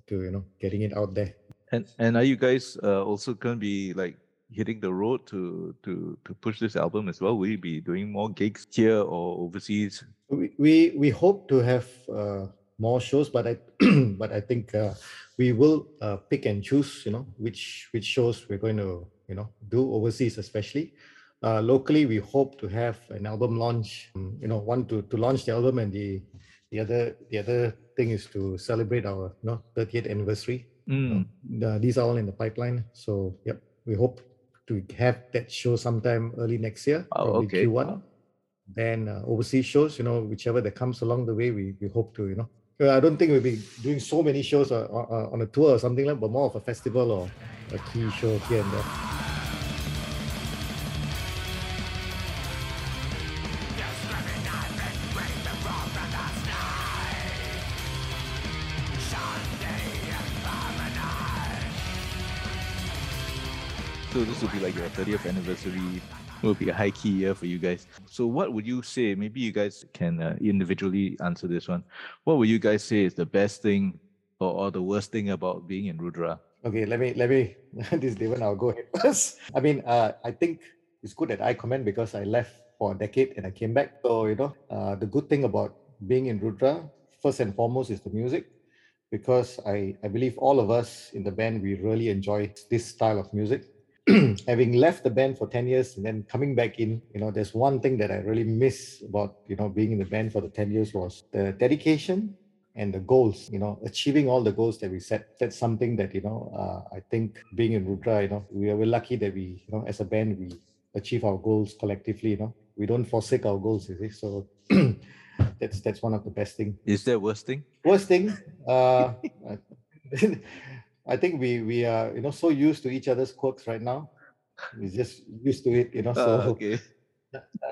to you know getting it out there. And and are you guys uh, also going to be like hitting the road to to to push this album as well? Will you be doing more gigs here or overseas? We we, we hope to have uh, more shows, but I but I think uh, we will uh, pick and choose. You know which which shows we're going to you know do overseas, especially uh, locally, we hope to have an album launch. Um, you know, one to to launch the album, and the the other the other thing is to celebrate our you know 30th anniversary. Mm. Uh, these are all in the pipeline. So, yep, we hope to have that show sometime early next year, oh, probably okay. Q1. Then uh, overseas shows, you know, whichever that comes along the way, we, we hope to, you know. I don't think we'll be doing so many shows on, on, on a tour or something like, but more of a festival or a key show here and there. So this will be like your 30th anniversary. Will be a high key year for you guys. So what would you say? Maybe you guys can uh, individually answer this one. What would you guys say is the best thing or, or the worst thing about being in Rudra? Okay, let me let me this Devan, I'll go ahead first. I mean, uh, I think it's good that I comment because I left for a decade and I came back. So you know, uh, the good thing about being in Rudra, first and foremost, is the music, because I I believe all of us in the band we really enjoy this style of music. having left the band for 10 years and then coming back in, you know, there's one thing that I really miss about, you know, being in the band for the 10 years was the dedication and the goals, you know, achieving all the goals that we set. That's something that, you know, uh, I think being in Rudra, you know, we are lucky that we, you know, as a band, we achieve our goals collectively, you know, we don't forsake our goals, you see. So that's that's one of the best thing. Is there worst thing? Worst thing, uh, I think we we are you know so used to each other's quirks right now. We just used to it, you know. So uh, okay.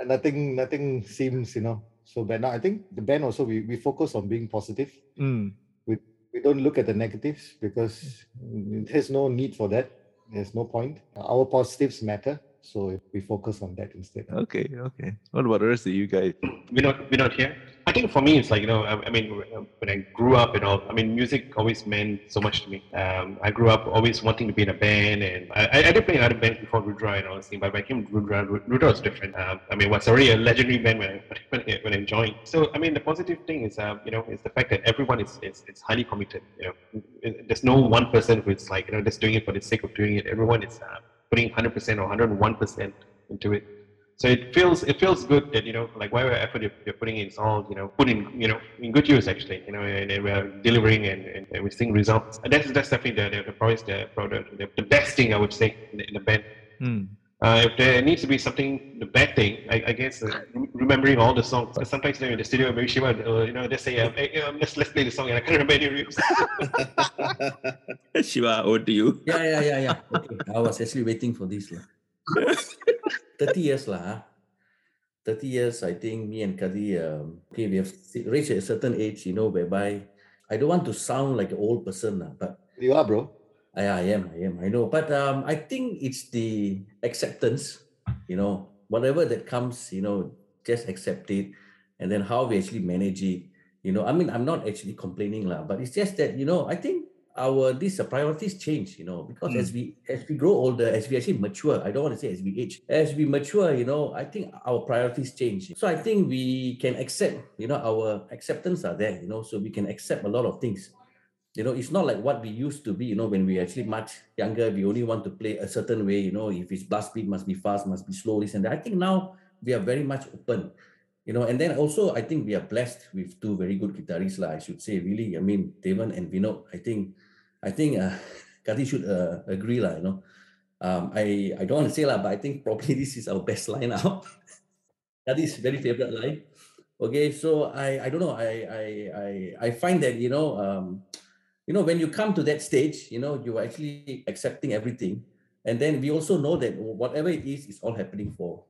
nothing nothing seems you know so bad. Now I think the band also we, we focus on being positive. Mm. We we don't look at the negatives because there's no need for that. There's no point. Our positives matter. So we focus on that instead. Okay, okay. What about the rest of you guys? We're not we're not here. Think for me, it's like you know, I, I mean, when I grew up and all, I mean, music always meant so much to me. Um, I grew up always wanting to be in a band, and I, I did play in other bands before Rudra and all this thing. But when I came to Rudra, Rudra was different. Um, I mean, it was already a legendary band when I, when I, when I joined. So I mean, the positive thing is, uh, you know, is the fact that everyone is, is, is highly committed. You know, there's no one person who's like you know just doing it for the sake of doing it. Everyone is uh, putting 100% or 101% into it. So it feels it feels good that you know like whatever effort you're, you're putting in is all you know put in you know in good use actually you know and, and we're delivering and, and, and, we're seeing results. And that's that's definitely the the, the probably the, the, the best thing I would say in the, in the band. Hmm. Uh, if there needs to be something, the bad thing, I, I guess, uh, remembering all the songs. Sometimes you know, in the studio, maybe Shiva, uh, you know, they say, uh, hey, um, let's let's play the song, and I can't remember any lyrics. Shiva, over to you. Yeah, yeah, yeah, yeah. Okay. I was actually waiting for this. 30 years lah. 30 years, I think me and Kadi, um, okay, we have reached a certain age, you know, whereby I don't want to sound like an old person, lah, but you are, bro. I, I am, I am, I know. But um, I think it's the acceptance, you know, whatever that comes, you know, just accept it. And then how we actually manage it. You know, I mean, I'm not actually complaining, lah, but it's just that, you know, I think our these uh, priorities change you know because mm. as we as we grow older as we actually mature i don't want to say as we age as we mature you know i think our priorities change. So i think we can accept you know our acceptance are there you know so we can accept a lot of things. You know it's not like what we used to be you know when we actually much younger we only want to play a certain way you know if it's blast beat must be fast must be slow this and that. I think now we are very much open you know and then also i think we are blessed with two very good guitarists like i should say really i mean devan and vinod i think I think uh, Kati should uh, agree, lah. You know, um, I I don't want to say lah, but I think probably this is our best line now. Kati's very favorite line. Okay, so I I don't know. I I I I find that you know um, you know when you come to that stage, you know you are actually accepting everything, and then we also know that whatever it is, it's all happening for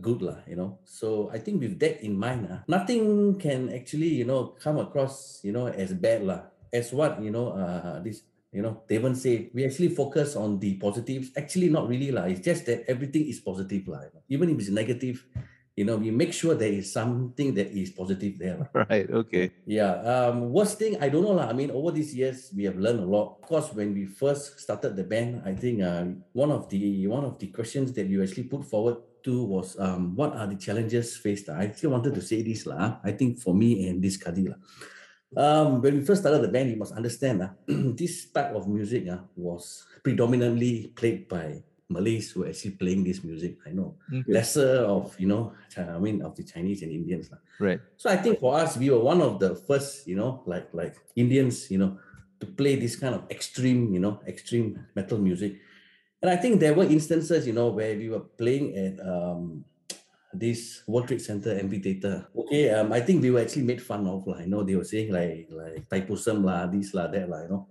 good lah. You know, so I think with that in mind, uh, nothing can actually you know come across you know as bad lah as what you know uh, this you know, Devan say we actually focus on the positives. Actually, not really lah. It's just that everything is positive lah. Even if it's negative, you know, we make sure there is something that is positive there. Right. Okay. Yeah. Um, worst thing I don't know lah. I mean, over these years we have learned a lot. Of course, when we first started the band, I think uh, one of the one of the questions that you actually put forward to was um, what are the challenges faced? I actually wanted to say this lah. I think for me and this Kadi lah. Um, when we first started the band, you must understand uh, this type of music uh, was predominantly played by Malays who are actually playing this music. I know okay. lesser of you know, I mean of the Chinese and Indians. Uh. Right. So I think for us, we were one of the first, you know, like like Indians, you know, to play this kind of extreme, you know, extreme metal music. And I think there were instances, you know, where we were playing at um, this World Trade Center amphitheater. Okay, um, I think we were actually made fun of, like, you know, they were saying like like Thaipusam lah, this lah, that lah, you know.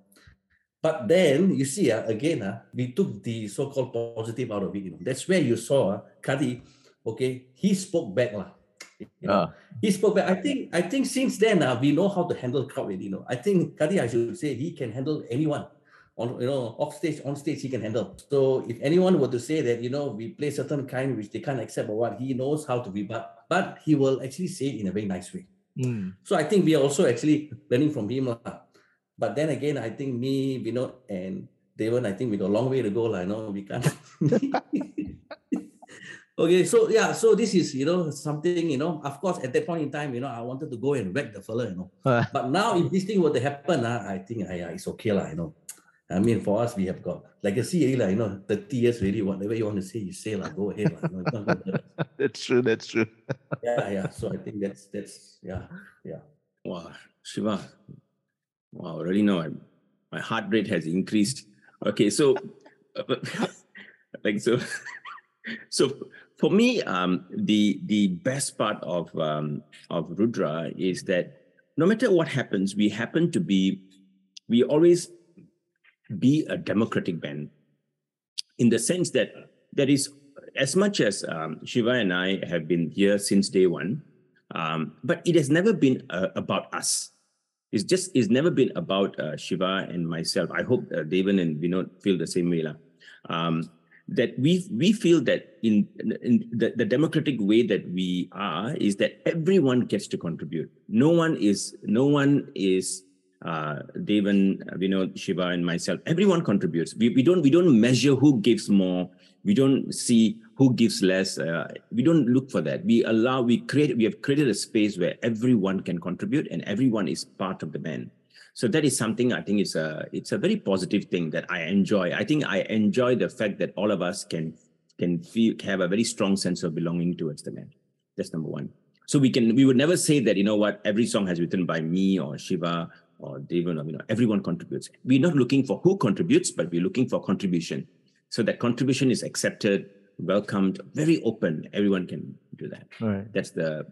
But then you see, uh, again, uh, we took the so-called positive out of it. You know. That's where you saw uh, Kadi, okay, he spoke back. lah. You know, uh. He spoke back. I think I think since then uh, we know how to handle crowd. You know, I think Kadi, I should say, he can handle anyone. On you know, off stage, on stage, he can handle. So if anyone were to say that you know we play certain kind which they can't accept or what, he knows how to be. But but he will actually say it in a very nice way. Mm. So I think we are also actually learning from him. But then again, I think me, Vinod, and Devan, I think we got a long way to go. Like, know, we can't. okay, so yeah, so this is, you know, something, you know, of course, at that point in time, you know, I wanted to go and wreck the fella, you know. Uh. But now, if this thing were to happen, uh, I think uh, yeah, it's okay, lah, you know. I mean, for us, we have got legacy, really, like, you know, 30 years really, whatever you want to say, you say, like, go ahead. Like, you know, that's true, that's true. yeah, yeah. So I think that's, that's, yeah, yeah. Wow, Shiva, Wow, already know I'm, my heart rate has increased. Okay, so like so, so for me, um, the the best part of um, of Rudra is that no matter what happens, we happen to be, we always be a democratic band, in the sense that there is as much as um, Shiva and I have been here since day one, um, but it has never been uh, about us it's just it's never been about uh, Shiva and myself. I hope uh, Devan and Vinod feel the same way, um, that we we feel that in, in the, the democratic way that we are is that everyone gets to contribute. No one is no one is uh, Devan, Vinod, Shiva, and myself. Everyone contributes. We, we don't we don't measure who gives more. We don't see who gives less. Uh, we don't look for that. We allow, we create, we have created a space where everyone can contribute and everyone is part of the band. So that is something I think is a, it's a very positive thing that I enjoy. I think I enjoy the fact that all of us can, can feel, have a very strong sense of belonging towards the band. That's number one. So we can, we would never say that, you know what, every song has written by me or Shiva or or, you know, everyone contributes. We're not looking for who contributes, but we're looking for contribution. So that contribution is accepted welcomed, very open. Everyone can do that. Right. That's the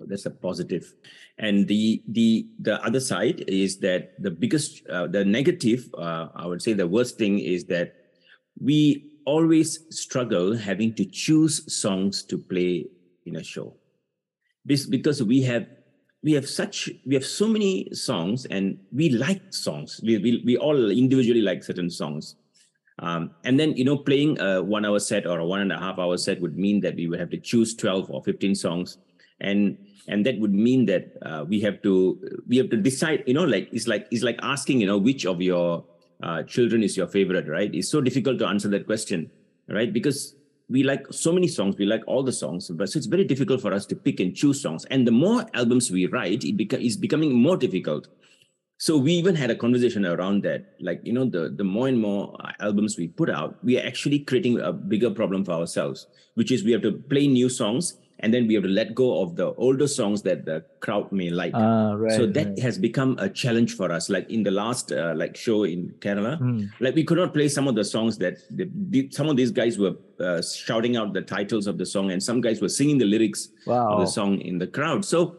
that's a positive. And the the the other side is that the biggest uh, the negative, uh, I would say the worst thing is that we always struggle having to choose songs to play in a show. This because we have we have such we have so many songs and we like songs. We we, we all individually like certain songs um, and then, you know, playing a one hour set or a one and a half hour set would mean that we would have to choose 12 or 15 songs. And and that would mean that uh, we have to we have to decide, you know, like it's like it's like asking, you know, which of your uh, children is your favorite, right? It's so difficult to answer that question, right? Because we like so many songs, we like all the songs, but so it's very difficult for us to pick and choose songs. And the more albums we write, it beca- is becoming more difficult so we even had a conversation around that like you know the the more and more uh, albums we put out we are actually creating a bigger problem for ourselves which is we have to play new songs and then we have to let go of the older songs that the crowd may like uh, right, so that right. has become a challenge for us like in the last uh, like show in kerala mm. like we could not play some of the songs that the, the, some of these guys were uh, shouting out the titles of the song and some guys were singing the lyrics wow. of the song in the crowd so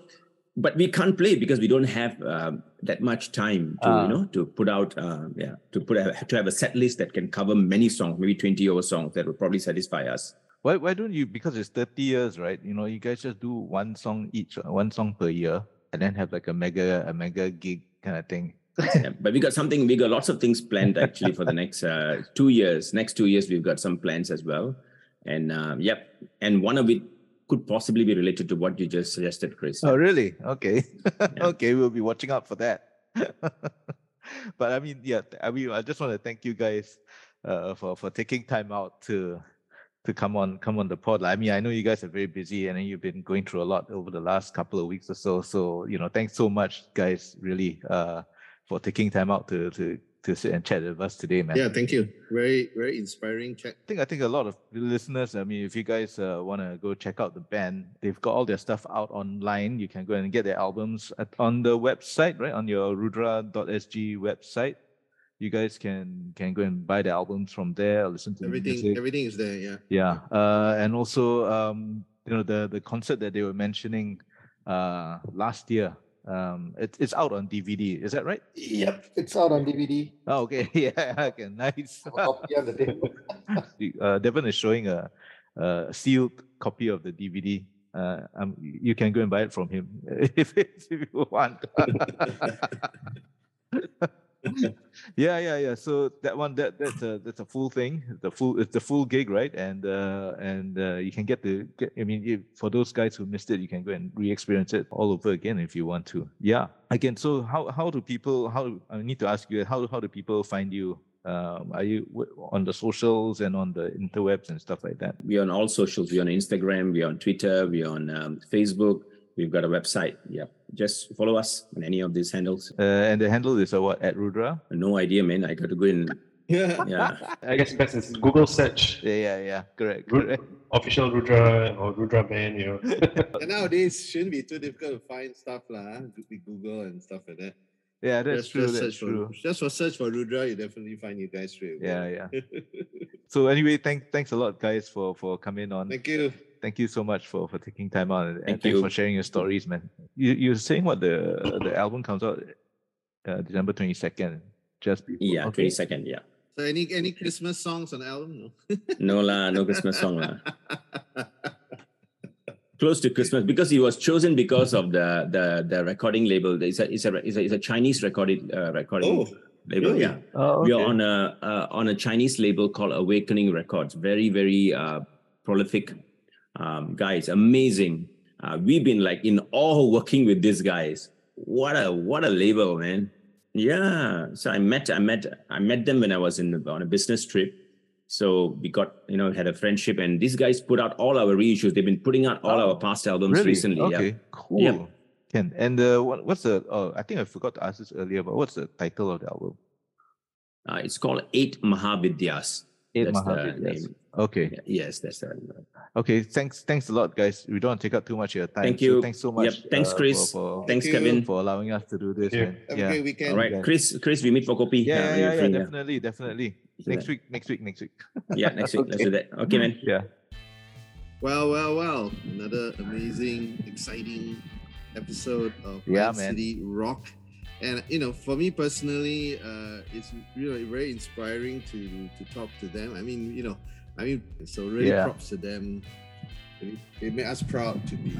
but we can't play because we don't have uh, that much time to you know to put out uh, yeah to put a, to have a set list that can cover many songs maybe 20 over songs that would probably satisfy us why, why don't you because it's 30 years right you know you guys just do one song each one song per year and then have like a mega a mega gig kind of thing yeah, but we got something we got lots of things planned actually for the next uh, two years next two years we've got some plans as well and um, yep and one of it could possibly be related to what you just suggested, Chris. Oh, really? Okay. Yeah. okay, we'll be watching out for that. but I mean, yeah, I mean, I just want to thank you guys uh, for for taking time out to to come on come on the pod. I mean, I know you guys are very busy and you've been going through a lot over the last couple of weeks or so. So you know, thanks so much, guys, really, uh, for taking time out to to to sit and chat with us today, man. Yeah, thank you. Very, very inspiring chat. I think I think a lot of listeners. I mean, if you guys uh, want to go check out the band, they've got all their stuff out online. You can go and get their albums at, on the website, right? On your rudra.sg website. You guys can can go and buy the albums from there, listen to everything. music. Everything is there. Yeah. Yeah, uh, and also um, you know the the concert that they were mentioning uh, last year. Um, it, it's out on DVD. Is that right? Yep, it's out on DVD. Oh, okay. Yeah. Okay. Nice. copy on the table. uh, Devan is showing a, a sealed copy of the DVD. Uh, um, you can go and buy it from him if, if you want. Yeah, yeah, yeah. So that one, that that's a that's a full thing. The full it's the full gig, right? And uh, and uh, you can get the get. I mean, if, for those guys who missed it, you can go and re-experience it all over again if you want to. Yeah. Again, so how how do people? How I need to ask you how how do people find you? Um, are you on the socials and on the interwebs and stuff like that? We're on all socials. We're on Instagram. We're on Twitter. We're on um, Facebook. We've got a website. Yep. Just follow us on any of these handles. Uh, and the handle is uh, what at Rudra? No idea, man. I got to go in. Yeah. Yeah. I guess best is Google search. Yeah, yeah, yeah. Correct. Ru- correct. official Rudra or Rudra band, you know. and nowadays shouldn't be too difficult to find stuff lah. huh? with Google and stuff like that. Yeah, that's just, true. Just That's search true. For, just for search for Rudra, you definitely find you guys straight away. Yeah, yeah. So anyway, thank thanks a lot, guys, for for coming on. Thank you. Thank you so much for for taking time out and, and Thank thanks you. for sharing your stories, man. You you're saying what the the album comes out uh, December twenty second, just before. Yeah, okay. 22nd. Yeah. So any any Christmas songs on the album? No lah, no Christmas song lah. Close to Christmas because he was chosen because of the the the recording label. It's a it's a it's a, it's a Chinese recorded uh, recording Oh, label. really? Yeah. Oh, we are on a uh, on a Chinese label called Awakening Records. Very very uh, prolific um, guys. Amazing. Uh, we've been like in awe working with these guys. What a what a label, man. Yeah. So I met I met I met them when I was in on a business trip. So we got you know had a friendship, and these guys put out all our reissues. They've been putting out all Oh, our past albums really? recently. Okay, Yeah. cool. Yep. Ken, and uh, what, what's the? Oh, I think I forgot to ask this earlier, but what's the title of the album? Uh, it's called Eight Mahavidyas. Eight That's the Mahavidyas. name. Okay. Yeah, yes, that's the Okay, thanks, thanks a lot, guys. We don't take up too much of your time. Thank so you. thanks so much. Yep, much. thanks, uh, Chris. For, for, Thanks, you. Kevin. for allowing us to do this. Yeah. man. Have Yeah. a great weekend. All right, Yeah. Chris. Chris, we meet for copy. Yeah, yeah, yeah, you're yeah, definitely, definitely. Next week, next week, next week. Yeah, next week. Let's do that. Okay, man. Yeah. Well, well, well. Another amazing, exciting episode of Yeah, man. City Rock. And you know, for me personally, uh, it's really very inspiring to to talk to them. I mean, you know, I mean, so really Yeah. props to them. They make us proud to be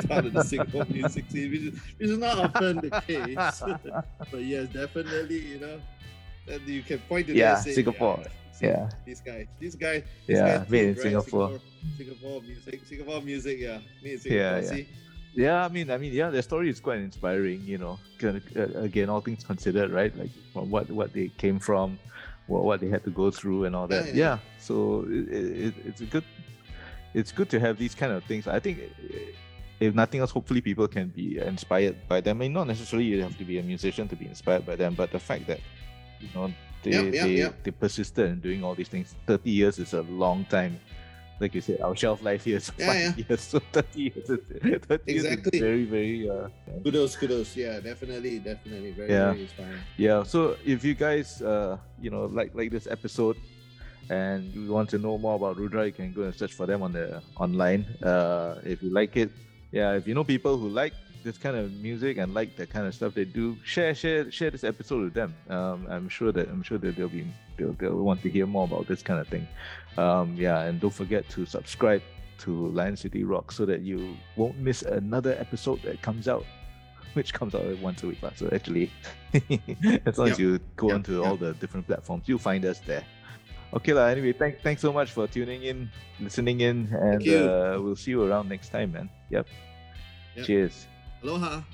part of the Singapore music scene, which is, which is not often the case. but yes, definitely, you know, that you can point to Yeah, and say, Singapore. see, Yeah. this guy, this guy, this Yeah, guy made in right? Singapore. Singapore music, Singapore music, yeah, made in Yeah, Singapore. yeah. See, Yeah, I mean, I mean, yeah, their story is quite inspiring. You know, uh, again, all things considered, right? Like from what what they came from, what what they had to go through, and all that. yeah. Yeah, so it, it, it's a good, it's good to have these kind of things. I think, uh, if nothing else, hopefully people can be inspired by them. I mean, not necessarily you have to be a musician to be inspired by them, but the fact that you know they Yep, yep, they, yep. they persisted in doing all these things. Thirty years is a long time. Like you said, our shelf life here is Yeah, five years, so thirty years, is, 30 years is Exactly. very, very uh, kudos, kudos, yeah, definitely, definitely, very, Yeah. very inspiring. yeah. So if you guys, uh, you know, like like this episode, and you want to know more about Rudra, you can go and search for them on the online. Uh, if you like it, yeah. If you know people who like this kind of music and like that kind of stuff they do, share share share this episode with them. Um, I'm sure that I'm sure that they'll be they'll, they'll want to hear more about this kind of thing. Um, yeah, and don't forget to subscribe to Lion City Rock so that you won't miss another episode that comes out which comes out once a week. So actually, as long as you go Yep, onto yep. all the different platforms, you'll find us there. Okay, lah. Anyway, thank, thanks so much for tuning in, listening in, and uh, we'll see you around next time, man. Yep. Yep. Cheers. Aloha.